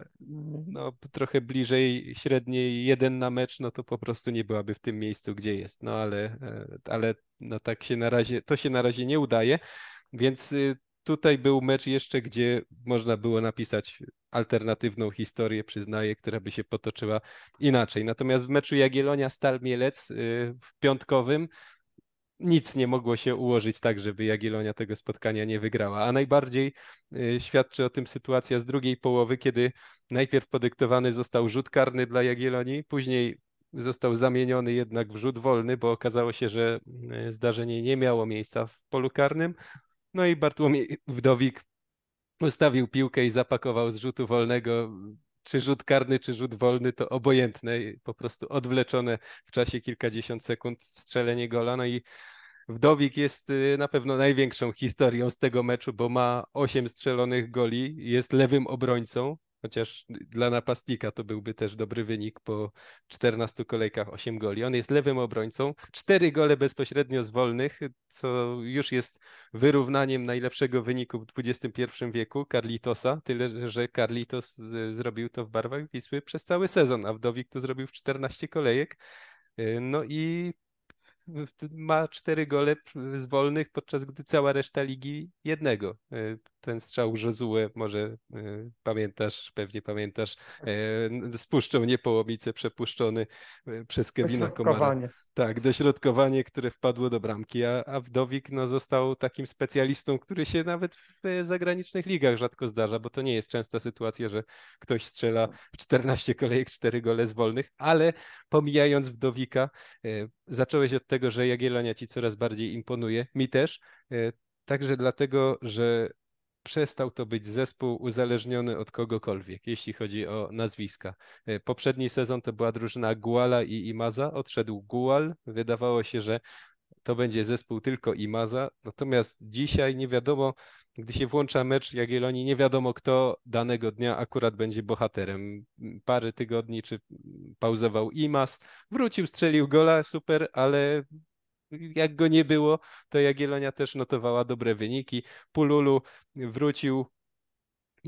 no, trochę bliżej średniej jeden na mecz, no to po prostu nie byłaby w tym miejscu, gdzie jest. No ale, e, ale no tak się na razie, to się na razie nie udaje, więc y, tutaj był mecz jeszcze, gdzie można było napisać alternatywną historię, przyznaję, która by się potoczyła inaczej. Natomiast w meczu Jagiellonia-Stal Mielec y, w piątkowym nic nie mogło się ułożyć tak, żeby Jagiellonia tego spotkania nie wygrała. A najbardziej y, świadczy o tym sytuacja z drugiej połowy, kiedy najpierw podyktowany został rzut karny dla Jagiellonii, później został zamieniony jednak w rzut wolny, bo okazało się, że y, zdarzenie nie miało miejsca w polu karnym. No i Bartłomiej Wdowik ustawił piłkę i zapakował z rzutu wolnego czy rzut karny, czy rzut wolny, to obojętne, po prostu odwleczone w czasie kilkadziesiąt sekund strzelenie gola. No i Wdowik jest y, na pewno największą historią z tego meczu, bo ma 8 strzelonych goli, jest lewym obrońcą, chociaż dla napastnika to byłby też dobry wynik po 14 kolejkach 8 goli. On jest lewym obrońcą, 4 gole bezpośrednio z wolnych, co już jest wyrównaniem najlepszego wyniku w XXI wieku Carlitosa, tyle że Carlitos zrobił to w barwach Wisły przez cały sezon, a Wdowik to zrobił w 14 kolejek. Y, no i ma cztery gole z wolnych, podczas gdy cała reszta ligi jednego. E, ten strzał Josue, może e, pamiętasz, pewnie pamiętasz, e, spuszczą niepołomice przepuszczony przez Kevina Komara. Tak, dośrodkowanie, które wpadło do bramki, a, a Wdowik no, został takim specjalistą, który się nawet w zagranicznych ligach rzadko zdarza, bo to nie jest częsta sytuacja, że ktoś strzela w 14 kolejek 4 gole z wolnych, ale pomijając Wdowika, zacząłeś od tego, że Jagiellonia ci coraz bardziej imponuje, mi też, także dlatego, że przestał to być zespół uzależniony od kogokolwiek, jeśli chodzi o nazwiska. E, poprzedni sezon to była drużyna Guala i Imaza, odszedł Gual, wydawało się, że to będzie zespół tylko Imaza, natomiast dzisiaj nie wiadomo, gdy się włącza mecz Jagiellonii, nie wiadomo kto danego dnia akurat będzie bohaterem. Parę tygodni czy pauzował Imaz, wrócił, strzelił gola, super, ale jak go nie było, to Jagiellonia też notowała dobre wyniki. Pululu wrócił,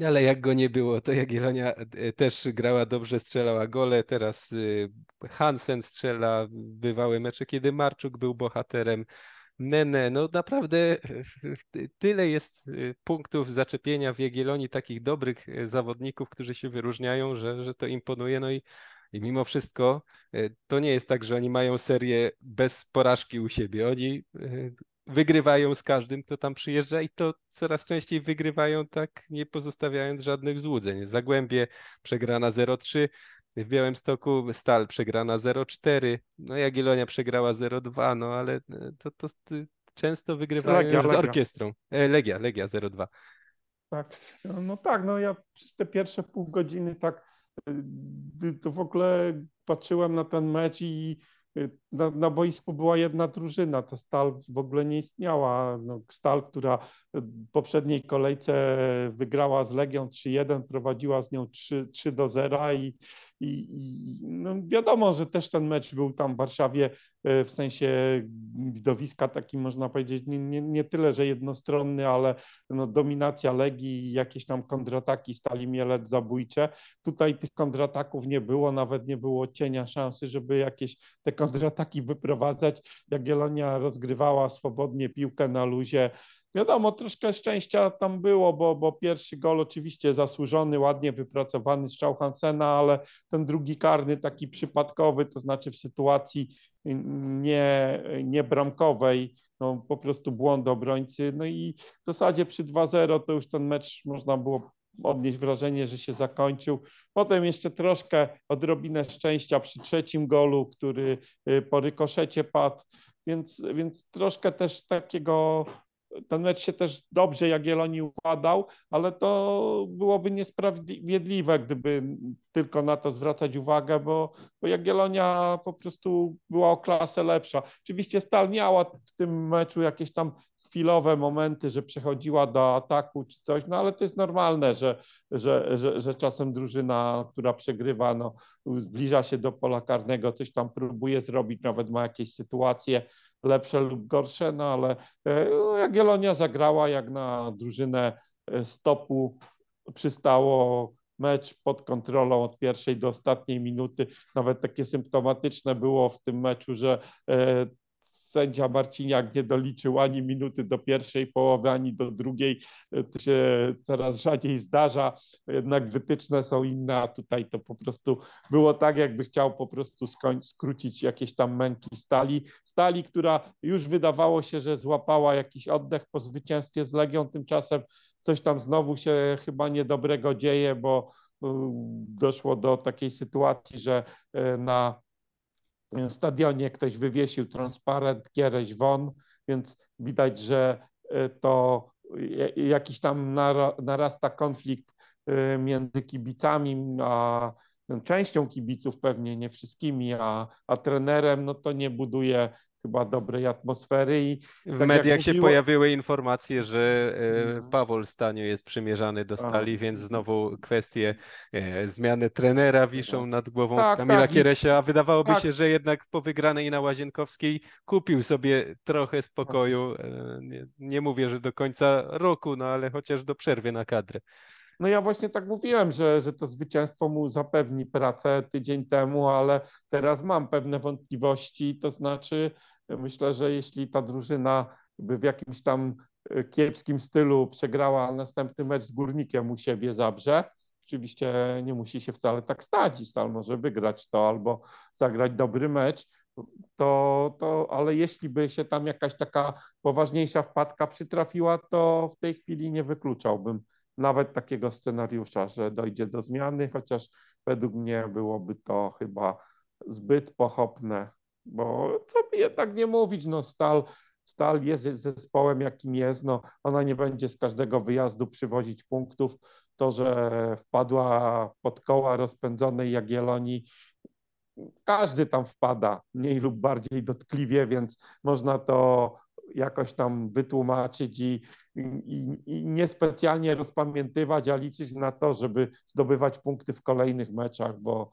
ale jak go nie było, to Jagiellonia e, też grała dobrze, strzelała gole. Teraz y, Hansen strzela bywały mecze, kiedy Marczuk był bohaterem. Nene, no naprawdę tyle jest punktów zaczepienia w Jagiellonii, takich dobrych e, zawodników, którzy się wyróżniają, że, że to imponuje. No i i mimo wszystko e, to nie jest tak, że oni mają serię bez porażki u siebie. Oni e, wygrywają z każdym, kto tam przyjeżdża i to coraz częściej wygrywają tak, nie pozostawiając żadnych złudzeń. Zagłębie przegrana 0-3, w Białymstoku Stal przegrana 0-4, no Jagiellonia przegrała 0-2, no ale e, to, to, to często wygrywają Legia, z Legia. orkiestrą. Legia, Legia 0-2. Tak, no tak, no ja przez te pierwsze pół godziny tak to w ogóle patrzyłem na ten mecz i y, na, na boisku była jedna drużyna, ta Stal w ogóle nie istniała. No, Stal, która w poprzedniej kolejce wygrała z Legią 3-1, prowadziła z nią 3, 3 do 0 i, i, i no wiadomo, że też ten mecz był tam w Warszawie e, w sensie widowiska taki można powiedzieć nie, nie, nie tyle, że jednostronny, ale no, dominacja Legii, jakieś tam kontrataki Stali Mielec zabójcze. Tutaj tych kontrataków nie było, nawet nie było cienia szansy, żeby jakieś te kontrataki wyprowadzać. Jagiellonia rozgrywała swobodnie piłkę na luzie, Wiadomo, troszkę szczęścia tam było, bo, bo pierwszy gol oczywiście zasłużony, ładnie wypracowany strzał Hansena, ale ten drugi karny taki przypadkowy, to znaczy w sytuacji nie, nie bramkowej, no po prostu błąd obrońcy. No i w zasadzie przy 2-0 to już ten mecz można było odnieść wrażenie, że się zakończył. Potem jeszcze troszkę odrobinę szczęścia przy trzecim golu, który y, po rykoszecie padł, więc, więc troszkę też takiego ten mecz się też dobrze Jagiellonii układał, ale to byłoby niesprawiedliwe, gdyby tylko na to zwracać uwagę, bo, bo po prostu była o klasę lepsza. Oczywiście Stal miała w tym meczu jakieś tam chwilowe momenty, że przechodziła do ataku czy coś, no ale to jest normalne, że, że, że, że czasem drużyna, która przegrywa, no, zbliża się do pola karnego, coś tam próbuje zrobić, nawet ma jakieś sytuacje, lepsze lub gorsze, no ale e, Jagiellonia zagrała jak na drużynę e, stopu, przystało mecz pod kontrolą od pierwszej do ostatniej minuty. Nawet takie symptomatyczne było w tym meczu, że e, sędzia Marciniak nie doliczył ani minuty do pierwszej połowy, ani do drugiej. To się coraz rzadziej zdarza, jednak wytyczne są inne, a tutaj to po prostu było tak, jakby chciał po prostu skrócić jakieś tam męki stali. Stali, która już wydawało się, że złapała jakiś oddech po zwycięstwie z Legią, tymczasem coś tam znowu się chyba niedobrego dzieje, bo y, doszło do takiej sytuacji, że y, na stadionie ktoś wywiesił transparent Kiereś won, więc widać, że y, to jakiś tam narasta konflikt między kibicami, a częścią kibiców pewnie, nie wszystkimi, a, a trenerem, no to nie buduje chyba dobrej atmosfery. I w tak mediach się pojawiły informacje, że e, mhm. Pawol Stanio jest przymierzany do stali, a. więc znowu kwestie e, zmiany trenera wiszą nad głową tak, Kamila tak. Kieresia, a wydawałoby tak. się, że jednak po wygranej na Łazienkowskiej kupił sobie trochę spokoju. E, nie, nie mówię, że do końca roku, no ale chociaż do przerwy na kadrę. No ja właśnie tak mówiłem, że, że to zwycięstwo mu zapewni pracę tydzień temu, ale teraz mam pewne wątpliwości, to znaczy myślę, że jeśli ta drużyna by w jakimś tam e, kiepskim stylu przegrała następny mecz z Górnikiem u siebie Zabrze, oczywiście nie musi się wcale tak stać i Stal może wygrać to albo zagrać dobry mecz, to, to, ale jeśli by się tam jakaś taka poważniejsza wpadka przytrafiła, to w tej chwili nie wykluczałbym nawet takiego scenariusza, że dojdzie do zmiany, chociaż według mnie byłoby to chyba zbyt pochopne, bo co jednak nie mówić, no Stal, Stal jest zespołem jakim jest, no ona nie będzie z każdego wyjazdu przywozić punktów, to, że wpadła pod koła rozpędzonej Jagiellonii, każdy tam wpada mniej lub bardziej dotkliwie, więc można to jakoś tam wytłumaczyć i, i, i niespecjalnie rozpamiętywać, a liczyć na to, żeby zdobywać punkty w kolejnych meczach, bo,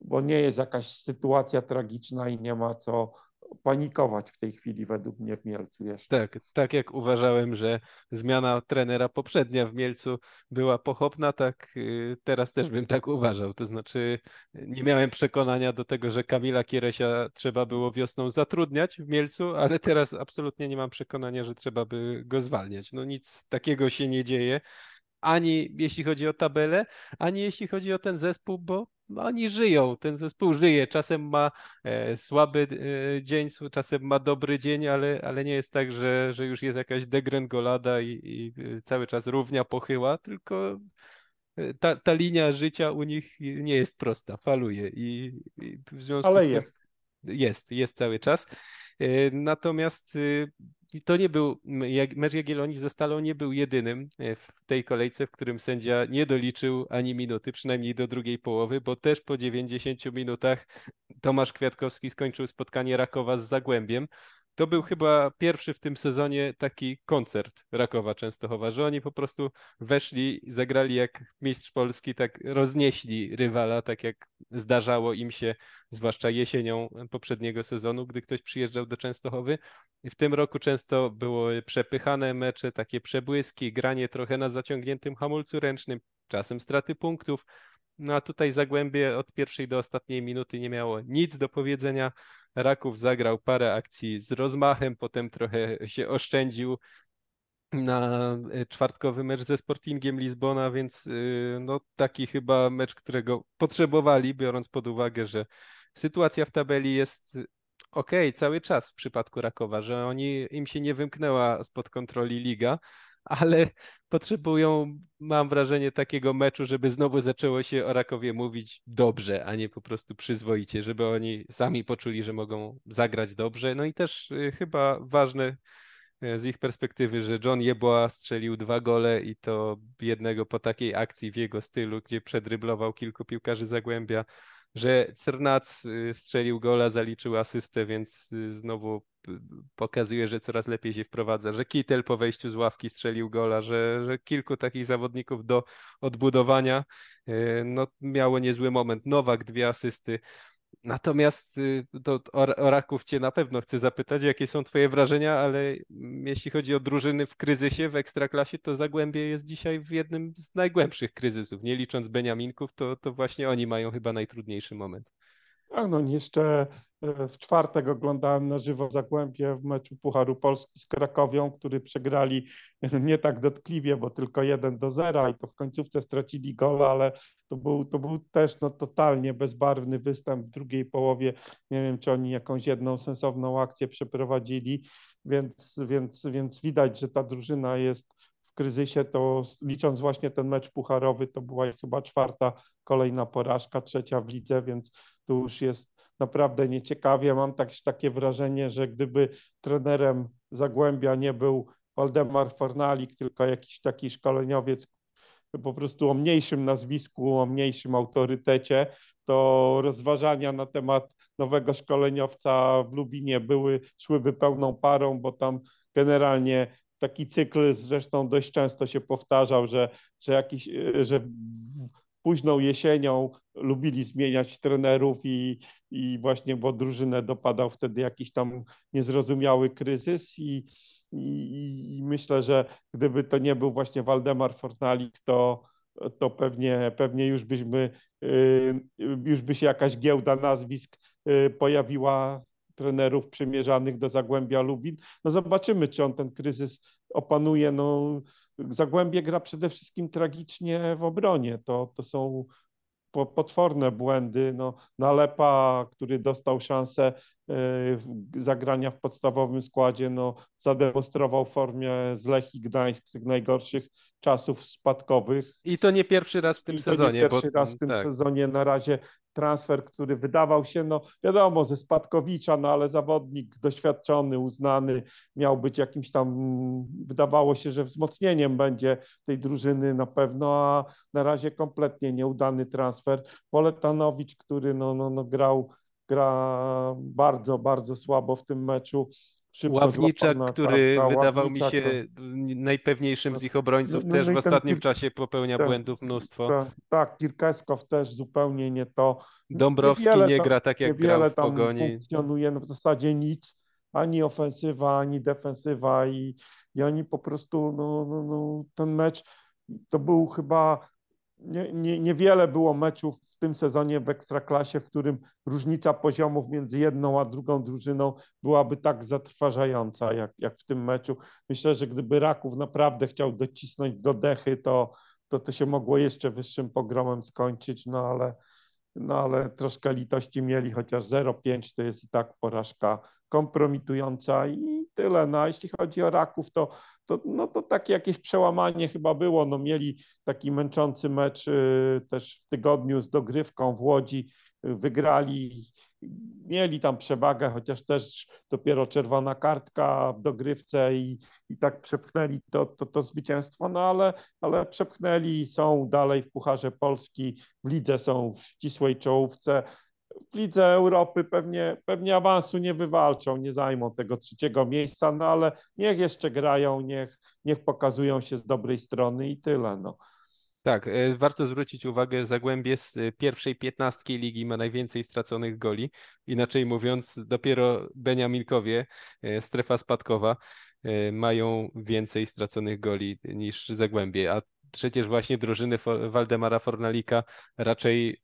bo nie jest jakaś sytuacja tragiczna i nie ma co panikować w tej chwili według mnie w Mielcu jeszcze. Tak, tak jak uważałem, że zmiana trenera poprzednia w Mielcu była pochopna, tak y, teraz też bym tak uważał. To znaczy nie miałem przekonania do tego, że Kamila Kieresia trzeba było wiosną zatrudniać w Mielcu, ale teraz absolutnie nie mam przekonania, że trzeba by go zwalniać. No nic takiego się nie dzieje ani jeśli chodzi o tabelę, ani jeśli chodzi o ten zespół, bo oni żyją, ten zespół żyje. Czasem ma e, słaby e, dzień, czasem ma dobry dzień, ale, ale nie jest tak, że, że już jest jakaś degrengolada i, i cały czas równia pochyła, tylko e, ta, ta linia życia u nich nie jest prosta, faluje i, i w związku ale z tym jest. Jest, jest cały czas. Natomiast y, i to nie był, mecz Jagiellonii ze Stalą nie był jedynym e, w tej kolejce, w którym sędzia nie doliczył ani minuty, przynajmniej do drugiej połowy, bo też po 90 minutach Tomasz Kwiatkowski skończył spotkanie Rakowa z Zagłębiem. To był chyba pierwszy w tym sezonie taki koncert Rakowa Częstochowa, że oni po prostu weszli, zagrali jak mistrz Polski, tak roznieśli rywala, tak jak zdarzało im się, zwłaszcza jesienią poprzedniego sezonu, gdy ktoś przyjeżdżał do Częstochowy. W tym roku często było przepychane mecze, takie przebłyski, granie trochę na zaciągniętym hamulcu ręcznym, czasem straty punktów. No a tutaj Zagłębie od pierwszej do ostatniej minuty nie miało nic do powiedzenia. Raków zagrał parę akcji z rozmachem, potem trochę się oszczędził na e, czwartkowy mecz ze Sportingiem Lizbona, więc e, no taki chyba mecz, którego potrzebowali, biorąc pod uwagę, że sytuacja w tabeli jest ok cały czas w przypadku Rakowa, że oni im się nie wymknęła spod kontroli liga, ale potrzebują, mam wrażenie, takiego meczu, żeby znowu zaczęło się o Rakowie mówić dobrze, a nie po prostu przyzwoicie, żeby oni sami poczuli, że mogą zagrać dobrze. No i też y, chyba ważne y, z ich perspektywy, że John Jeboa strzelił dwa gole i to jednego po takiej akcji w jego stylu, gdzie przedryblował kilku piłkarzy Zagłębia, że Crnac y, strzelił gola, zaliczył asystę, więc znowu pokazuje, że coraz lepiej się wprowadza, że Kittel po wejściu z ławki strzelił gola, że, że kilku takich zawodników do odbudowania e, no, miało niezły moment. Nowak dwie asysty. Natomiast y, to o Raków Cię na pewno chcę zapytać, jakie są Twoje wrażenia, ale jeśli chodzi o drużyny w kryzysie, w ekstraklasie, to Zagłębie jest dzisiaj w jednym z najgłębszych kryzysów. Nie licząc Beniaminków, to, to właśnie oni mają chyba najtrudniejszy moment. Tak, no jeszcze w czwartek oglądałem na żywo Zagłębie w meczu Pucharu Polski z Krakowią, który przegrali nie tak dotkliwie, bo tylko 1 do 0 i to w końcówce stracili gol, ale to był, to był też no, totalnie bezbarwny występ w drugiej połowie. Nie wiem, czy oni jakąś jedną sensowną akcję przeprowadzili, więc, więc, więc widać, że ta drużyna jest w kryzysie, to licząc właśnie ten mecz pucharowy, to była chyba czwarta kolejna porażka, trzecia w lidze, więc tu już jest naprawdę nieciekawie. Mam tak, takie wrażenie, że gdyby trenerem Zagłębia nie był Waldemar Fornalik, tylko jakiś taki szkoleniowiec po prostu o mniejszym nazwisku, o mniejszym autorytecie, to rozważania na temat nowego szkoleniowca w Lubinie były, szłyby pełną parą, bo tam generalnie taki cykl zresztą dość często się powtarzał, że, że, jakiś, że późną jesienią lubili zmieniać trenerów i, i właśnie, bo drużynę dopadał wtedy jakiś tam niezrozumiały kryzys i, i, i myślę, że gdyby to nie był właśnie Waldemar Fornalik, to, to pewnie, pewnie już byśmy, y, już by się jakaś giełda nazwisk y, pojawiła trenerów przymierzanych do Zagłębia Lubin. No zobaczymy, czy on ten kryzys opanuje. No, Zagłębie gra przede wszystkim tragicznie w obronie. To, to są potworne błędy. No, Nalepa, który dostał szansę E, zagrania w podstawowym składzie, no, zademonstrował formie z Lechii Gdańsk z najgorszych czasów spadkowych. I to nie pierwszy raz w tym I sezonie. To nie pierwszy bo, raz w tym tak. sezonie. Na razie transfer, który wydawał się, no wiadomo, ze Spadkowicza, no ale zawodnik doświadczony, uznany, miał być jakimś tam, wydawało się, że wzmocnieniem będzie tej drużyny na pewno, a na razie kompletnie nieudany transfer. Poletanowicz, który no, no, no grał gra bardzo, bardzo słabo w tym meczu. Ławniczak, który wydawał Ławniczak, mi się najpewniejszym z ich obrońców, no, no, też no w ostatnim ten, czasie popełnia tak, błędów mnóstwo. Tak, tak, Kirkeskow też zupełnie nie to. Dąbrowski nie gra tak jak grał w Pogoni. tam funkcjonuje, no w zasadzie nic, ani ofensywa, ani defensywa i, i oni po prostu, no, no, no, ten mecz to był chyba nie, nie, niewiele było meczów w tym sezonie w Ekstraklasie, w którym różnica poziomów między jedną a drugą drużyną byłaby tak zatrważająca jak, jak w tym meczu. Myślę, że gdyby Raków naprawdę chciał docisnąć do dechy, to, to to się mogło jeszcze wyższym pogromem skończyć, no ale, no ale troszkę litości mieli, chociaż 0,5 to jest i tak porażka kompromitująca i tyle. No a jeśli chodzi o Raków, to, to, no to takie jakieś przełamanie chyba było. No mieli taki męczący mecz y, też w tygodniu z dogrywką w Łodzi, wygrali, mieli tam przewagę, chociaż też dopiero czerwona kartka w dogrywce i, i tak przepchnęli to, to, to zwycięstwo, no ale, ale przepchnęli, są dalej w Pucharze Polski, w lidze są w ścisłej czołówce, w Lidze Europy pewnie, pewnie awansu nie wywalczą, nie zajmą tego trzeciego miejsca, no ale niech jeszcze grają, niech, niech pokazują się z dobrej strony i tyle. No. Tak, e, warto zwrócić uwagę, Zagłębie z e, pierwszej piętnastki ligi ma najwięcej straconych goli. Inaczej mówiąc, dopiero Beniaminkowie, e, strefa spadkowa, mają więcej straconych goli niż Zagłębie, a przecież właśnie drużyny Waldemara Fornalika raczej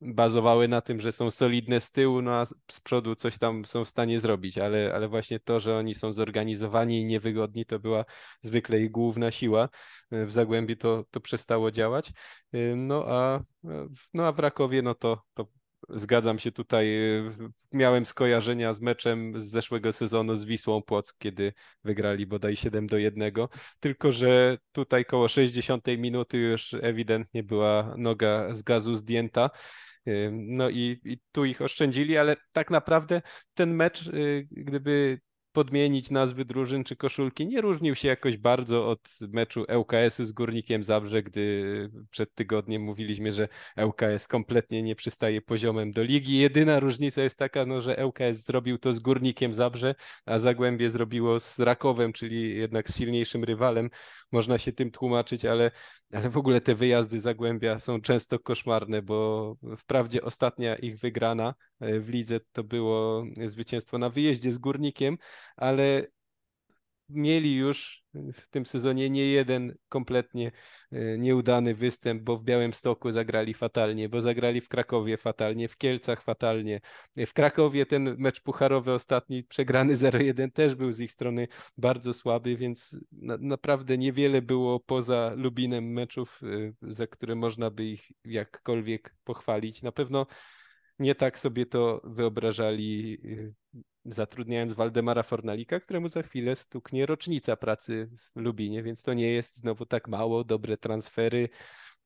bazowały na tym, że są solidne z tyłu, no a z przodu coś tam są w stanie zrobić, ale, ale właśnie to, że oni są zorganizowani i niewygodni, to była zwykle ich główna siła. W Zagłębiu to, to przestało działać. No a, no a w Rakowie, no to, to zgadzam się tutaj. Miałem skojarzenia z meczem z zeszłego sezonu z Wisłą Płock, kiedy wygrali bodaj 7 do 1. Tylko, że tutaj koło 60 minuty już ewidentnie była noga z gazu zdjęta. No i, i tu ich oszczędzili, ale tak naprawdę ten mecz, y, gdyby podmienić nazwy drużyn czy koszulki, nie różnił się jakoś bardzo od meczu ŁKS-u z Górnikiem Zabrze, gdy przed tygodniem mówiliśmy, że ŁKS kompletnie nie przystaje poziomem do ligi. Jedyna różnica jest taka, no, że ŁKS zrobił to z Górnikiem Zabrze, a Zagłębie zrobiło z Rakowem, czyli jednak z silniejszym rywalem. Można się tym tłumaczyć, ale, ale w ogóle te wyjazdy Zagłębia są często koszmarne, bo wprawdzie ostatnia ich wygrana w lidze to było zwycięstwo na wyjeździe z Górnikiem, ale mieli już w tym sezonie nie jeden kompletnie e, nieudany występ, bo w Białymstoku zagrali fatalnie, bo zagrali w Krakowie fatalnie, w Kielcach fatalnie. W Krakowie ten mecz pucharowy ostatni przegrany 0-1 też był z ich strony bardzo słaby, więc na, naprawdę niewiele było poza Lubinem meczów, e, za które można by ich jakkolwiek pochwalić. Na pewno nie tak sobie to wyobrażali e, zatrudniając Waldemara Fornalika, któremu za chwilę stuknie rocznica pracy w Lubinie, więc to nie jest znowu tak mało, dobre transfery.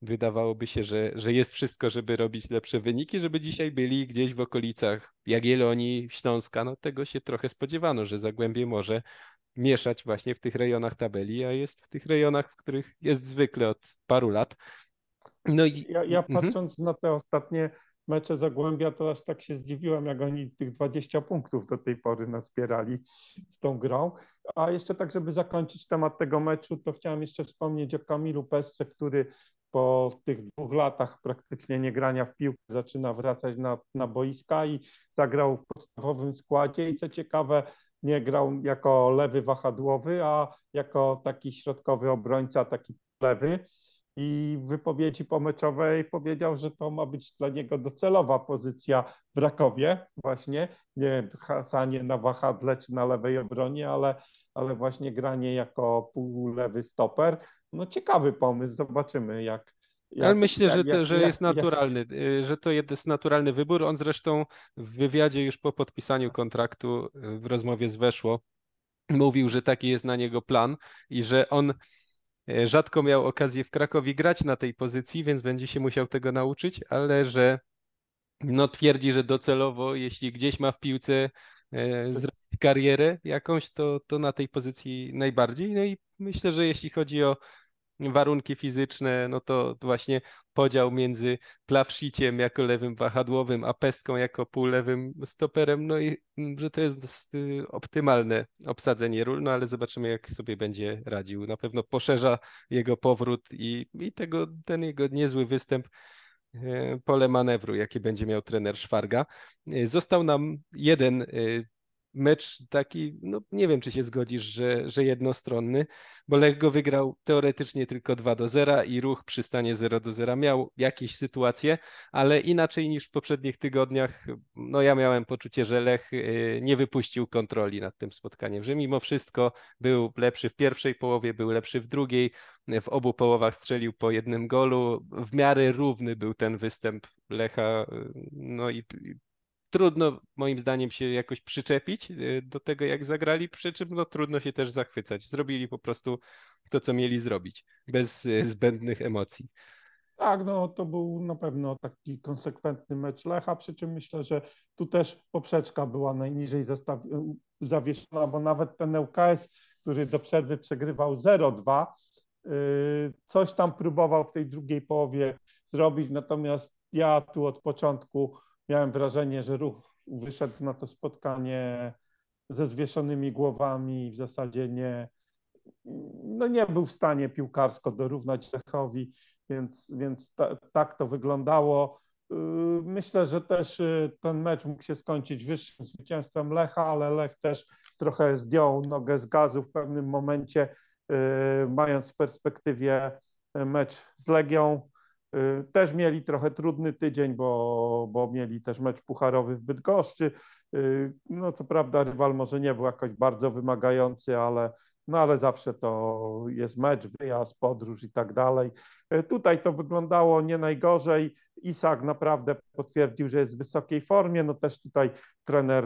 Wydawałoby się, że, że jest wszystko, żeby robić lepsze wyniki, żeby dzisiaj byli gdzieś w okolicach Jagiellonii, Śląska. No tego się trochę spodziewano, że Zagłębie może mieszać właśnie w tych rejonach tabeli, a jest w tych rejonach, w których jest zwykle od paru lat. No i... Ja, ja mhm. patrząc mhm. na te ostatnie mecze Zagłębia, to aż tak się zdziwiłem, jak oni tych 20 punktów do tej pory nazbierali z tą grą. A jeszcze tak, żeby zakończyć temat tego meczu, to chciałem jeszcze wspomnieć o Kamilu Pesce, który po tych dwóch latach praktycznie nie grania w piłkę zaczyna wracać na, na boiska i zagrał w podstawowym składzie i co ciekawe nie grał jako lewy wahadłowy, a jako taki środkowy obrońca, taki lewy i w wypowiedzi pomeczowej powiedział, że to ma być dla niego docelowa pozycja w Rakowie właśnie, nie hasanie na wahadle czy na lewej obronie, ale, ale właśnie granie jako półlewy stoper. No ciekawy pomysł, zobaczymy jak, jak, Ale myślę, jak, że, to, że jak, jest naturalny, y, że to jest naturalny wybór. On zresztą w wywiadzie już po podpisaniu kontraktu y, w rozmowie z Weszło mówił, że taki jest na niego plan i że on rzadko miał okazję w Krakowie grać na tej pozycji, więc będzie się musiał tego nauczyć, ale że no, twierdzi, że docelowo, jeśli gdzieś ma w piłce e, zrobić karierę jakąś, to, to na tej pozycji najbardziej. No i myślę, że jeśli chodzi o warunki fizyczne, no to właśnie podział między plawsiciem jako lewym wahadłowym, a pestką jako półlewym stoperem, no i mm, że to jest y, optymalne obsadzenie ról, no ale zobaczymy jak sobie będzie radził. Na pewno poszerza jego powrót i, i tego, ten jego niezły występ e, pole manewru, jakie będzie miał trener Szwarga. E, został nam jeden e, mecz taki, no nie wiem, czy się zgodzisz, że, że jednostronny, bo Lech go wygrał teoretycznie tylko 2 do 0 i ruch przy stanie 0 do 0 miał jakieś sytuacje, ale inaczej niż w poprzednich tygodniach, no ja miałem poczucie, że Lech y, nie wypuścił kontroli nad tym spotkaniem, że mimo wszystko był lepszy w pierwszej połowie, był lepszy w drugiej, w obu połowach strzelił po jednym golu, w miarę równy był ten występ Lecha, y, no i trudno moim zdaniem się jakoś przyczepić y, do tego, jak zagrali, przy czym no, trudno się też zachwycać. Zrobili po prostu to, co mieli zrobić, bez y, zbędnych emocji. Tak, no to był na pewno taki konsekwentny mecz Lecha, przy czym myślę, że tu też poprzeczka była najniżej zawieszona, bo nawet ten ŁKS, który do przerwy przegrywał 0-2, y, coś tam próbował w tej drugiej połowie zrobić, natomiast ja tu od początku miałem wrażenie, że ruch wyszedł na to spotkanie ze zwieszonymi głowami w zasadzie nie, no nie był w stanie piłkarsko dorównać Lechowi, więc, więc ta, tak to wyglądało. Yy, myślę, że też yy, ten mecz mógł się skończyć wyższym zwycięstwem Lecha, ale Lech też trochę zdjął nogę z gazu w pewnym momencie, yy, mając w perspektywie mecz z Legią. Y, też mieli trochę trudny tydzień, bo, bo mieli też mecz pucharowy w Bydgoszczy. Y, no co prawda rywal może nie był jakoś bardzo wymagający, ale, no ale zawsze to jest mecz, wyjazd, podróż i tak dalej. Y, tutaj to wyglądało nie najgorzej. Isak naprawdę potwierdził, że jest w wysokiej formie. No też tutaj trener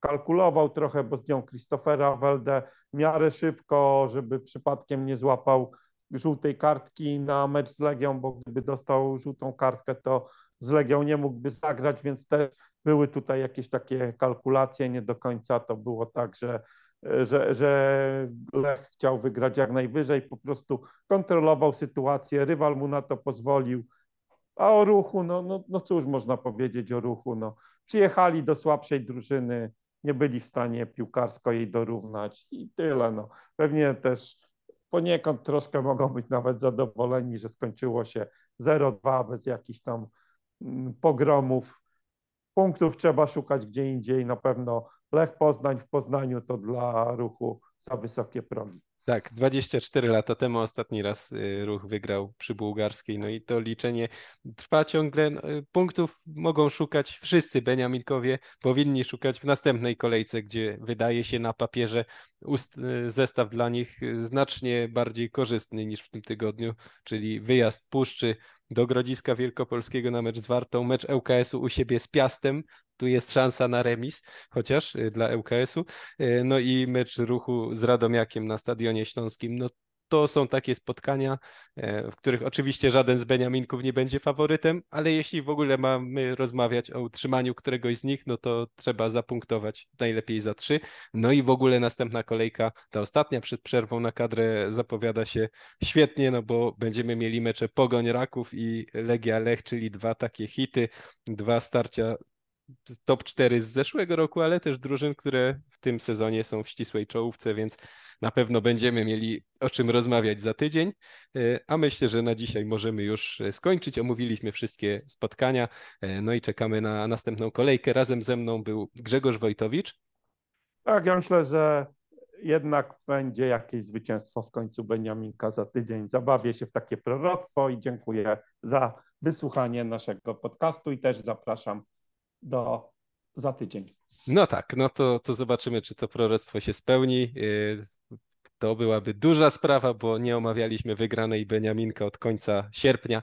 kalkulował trochę, bo zdjął Christophera Welde miarę szybko, żeby przypadkiem nie złapał żółtej kartki na mecz z Legią, bo gdyby dostał żółtą kartkę, to z Legią nie mógłby zagrać, więc też były tutaj jakieś takie kalkulacje, nie do końca to było tak, że, że, że Lech chciał wygrać jak najwyżej, po prostu kontrolował sytuację, rywal mu na to pozwolił, a o ruchu, no, no, no cóż można powiedzieć o ruchu, no. Przyjechali do słabszej drużyny, nie byli w stanie piłkarsko jej dorównać i tyle, no. Pewnie też poniekąd troszkę mogą być nawet zadowoleni, że skończyło się 0-2 bez jakichś tam mm, pogromów. Punktów trzeba szukać gdzie indziej. Na pewno Lech Poznań w Poznaniu to dla ruchu za wysokie progi. Tak, 24 lata temu ostatni raz y, ruch wygrał przy bułgarskiej, no i to liczenie trwa ciągle. No, y, punktów mogą szukać wszyscy Beniaminkowie, powinni szukać w następnej kolejce, gdzie wydaje się na papierze ust, y, zestaw dla nich znacznie bardziej korzystny niż w tym tygodniu, czyli wyjazd Puszczy do Grodziska Wielkopolskiego na mecz z Wartą, mecz ŁKS-u u siebie z Piastem, tu jest szansa na remis, chociaż y, dla ŁKS-u, y, no i mecz ruchu z Radomiakiem na Stadionie Śląskim, no to są takie spotkania, e, w których oczywiście żaden z Beniaminków nie będzie faworytem, ale jeśli w ogóle mamy rozmawiać o utrzymaniu któregoś z nich, no to trzeba zapunktować najlepiej za trzy. No i w ogóle następna kolejka, ta ostatnia przed przerwą na kadrę zapowiada się świetnie, no bo będziemy mieli mecze Pogoń Raków i Legia Lech, czyli dwa takie hity, dwa starcia top 4 z zeszłego roku, ale też drużyn, które w tym sezonie są w ścisłej czołówce, więc na pewno będziemy mieli o czym rozmawiać za tydzień, e, a myślę, że na dzisiaj możemy już e, skończyć. Omówiliśmy wszystkie spotkania, e, no i czekamy na następną kolejkę. Razem ze mną był Grzegorz Wojtowicz. Tak, ja myślę, że jednak będzie jakieś zwycięstwo w końcu Beniaminka za tydzień. Zabawię się w takie proroctwo i dziękuję za wysłuchanie naszego podcastu i też zapraszam do za tydzień. No tak, no to, to zobaczymy, czy to proroctwo się spełni. To byłaby duża sprawa, bo nie omawialiśmy wygranej Beniaminka od końca sierpnia.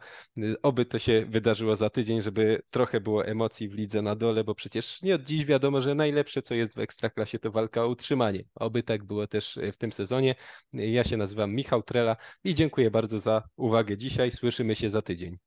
Oby to się wydarzyło za tydzień, żeby trochę było emocji w lidze na dole, bo przecież nie od dziś wiadomo, że najlepsze, co jest w Ekstraklasie, to walka o utrzymanie. Oby tak było też y, w tym sezonie. Ja się nazywam Michał Trela i dziękuję bardzo za uwagę dzisiaj. Słyszymy się za tydzień.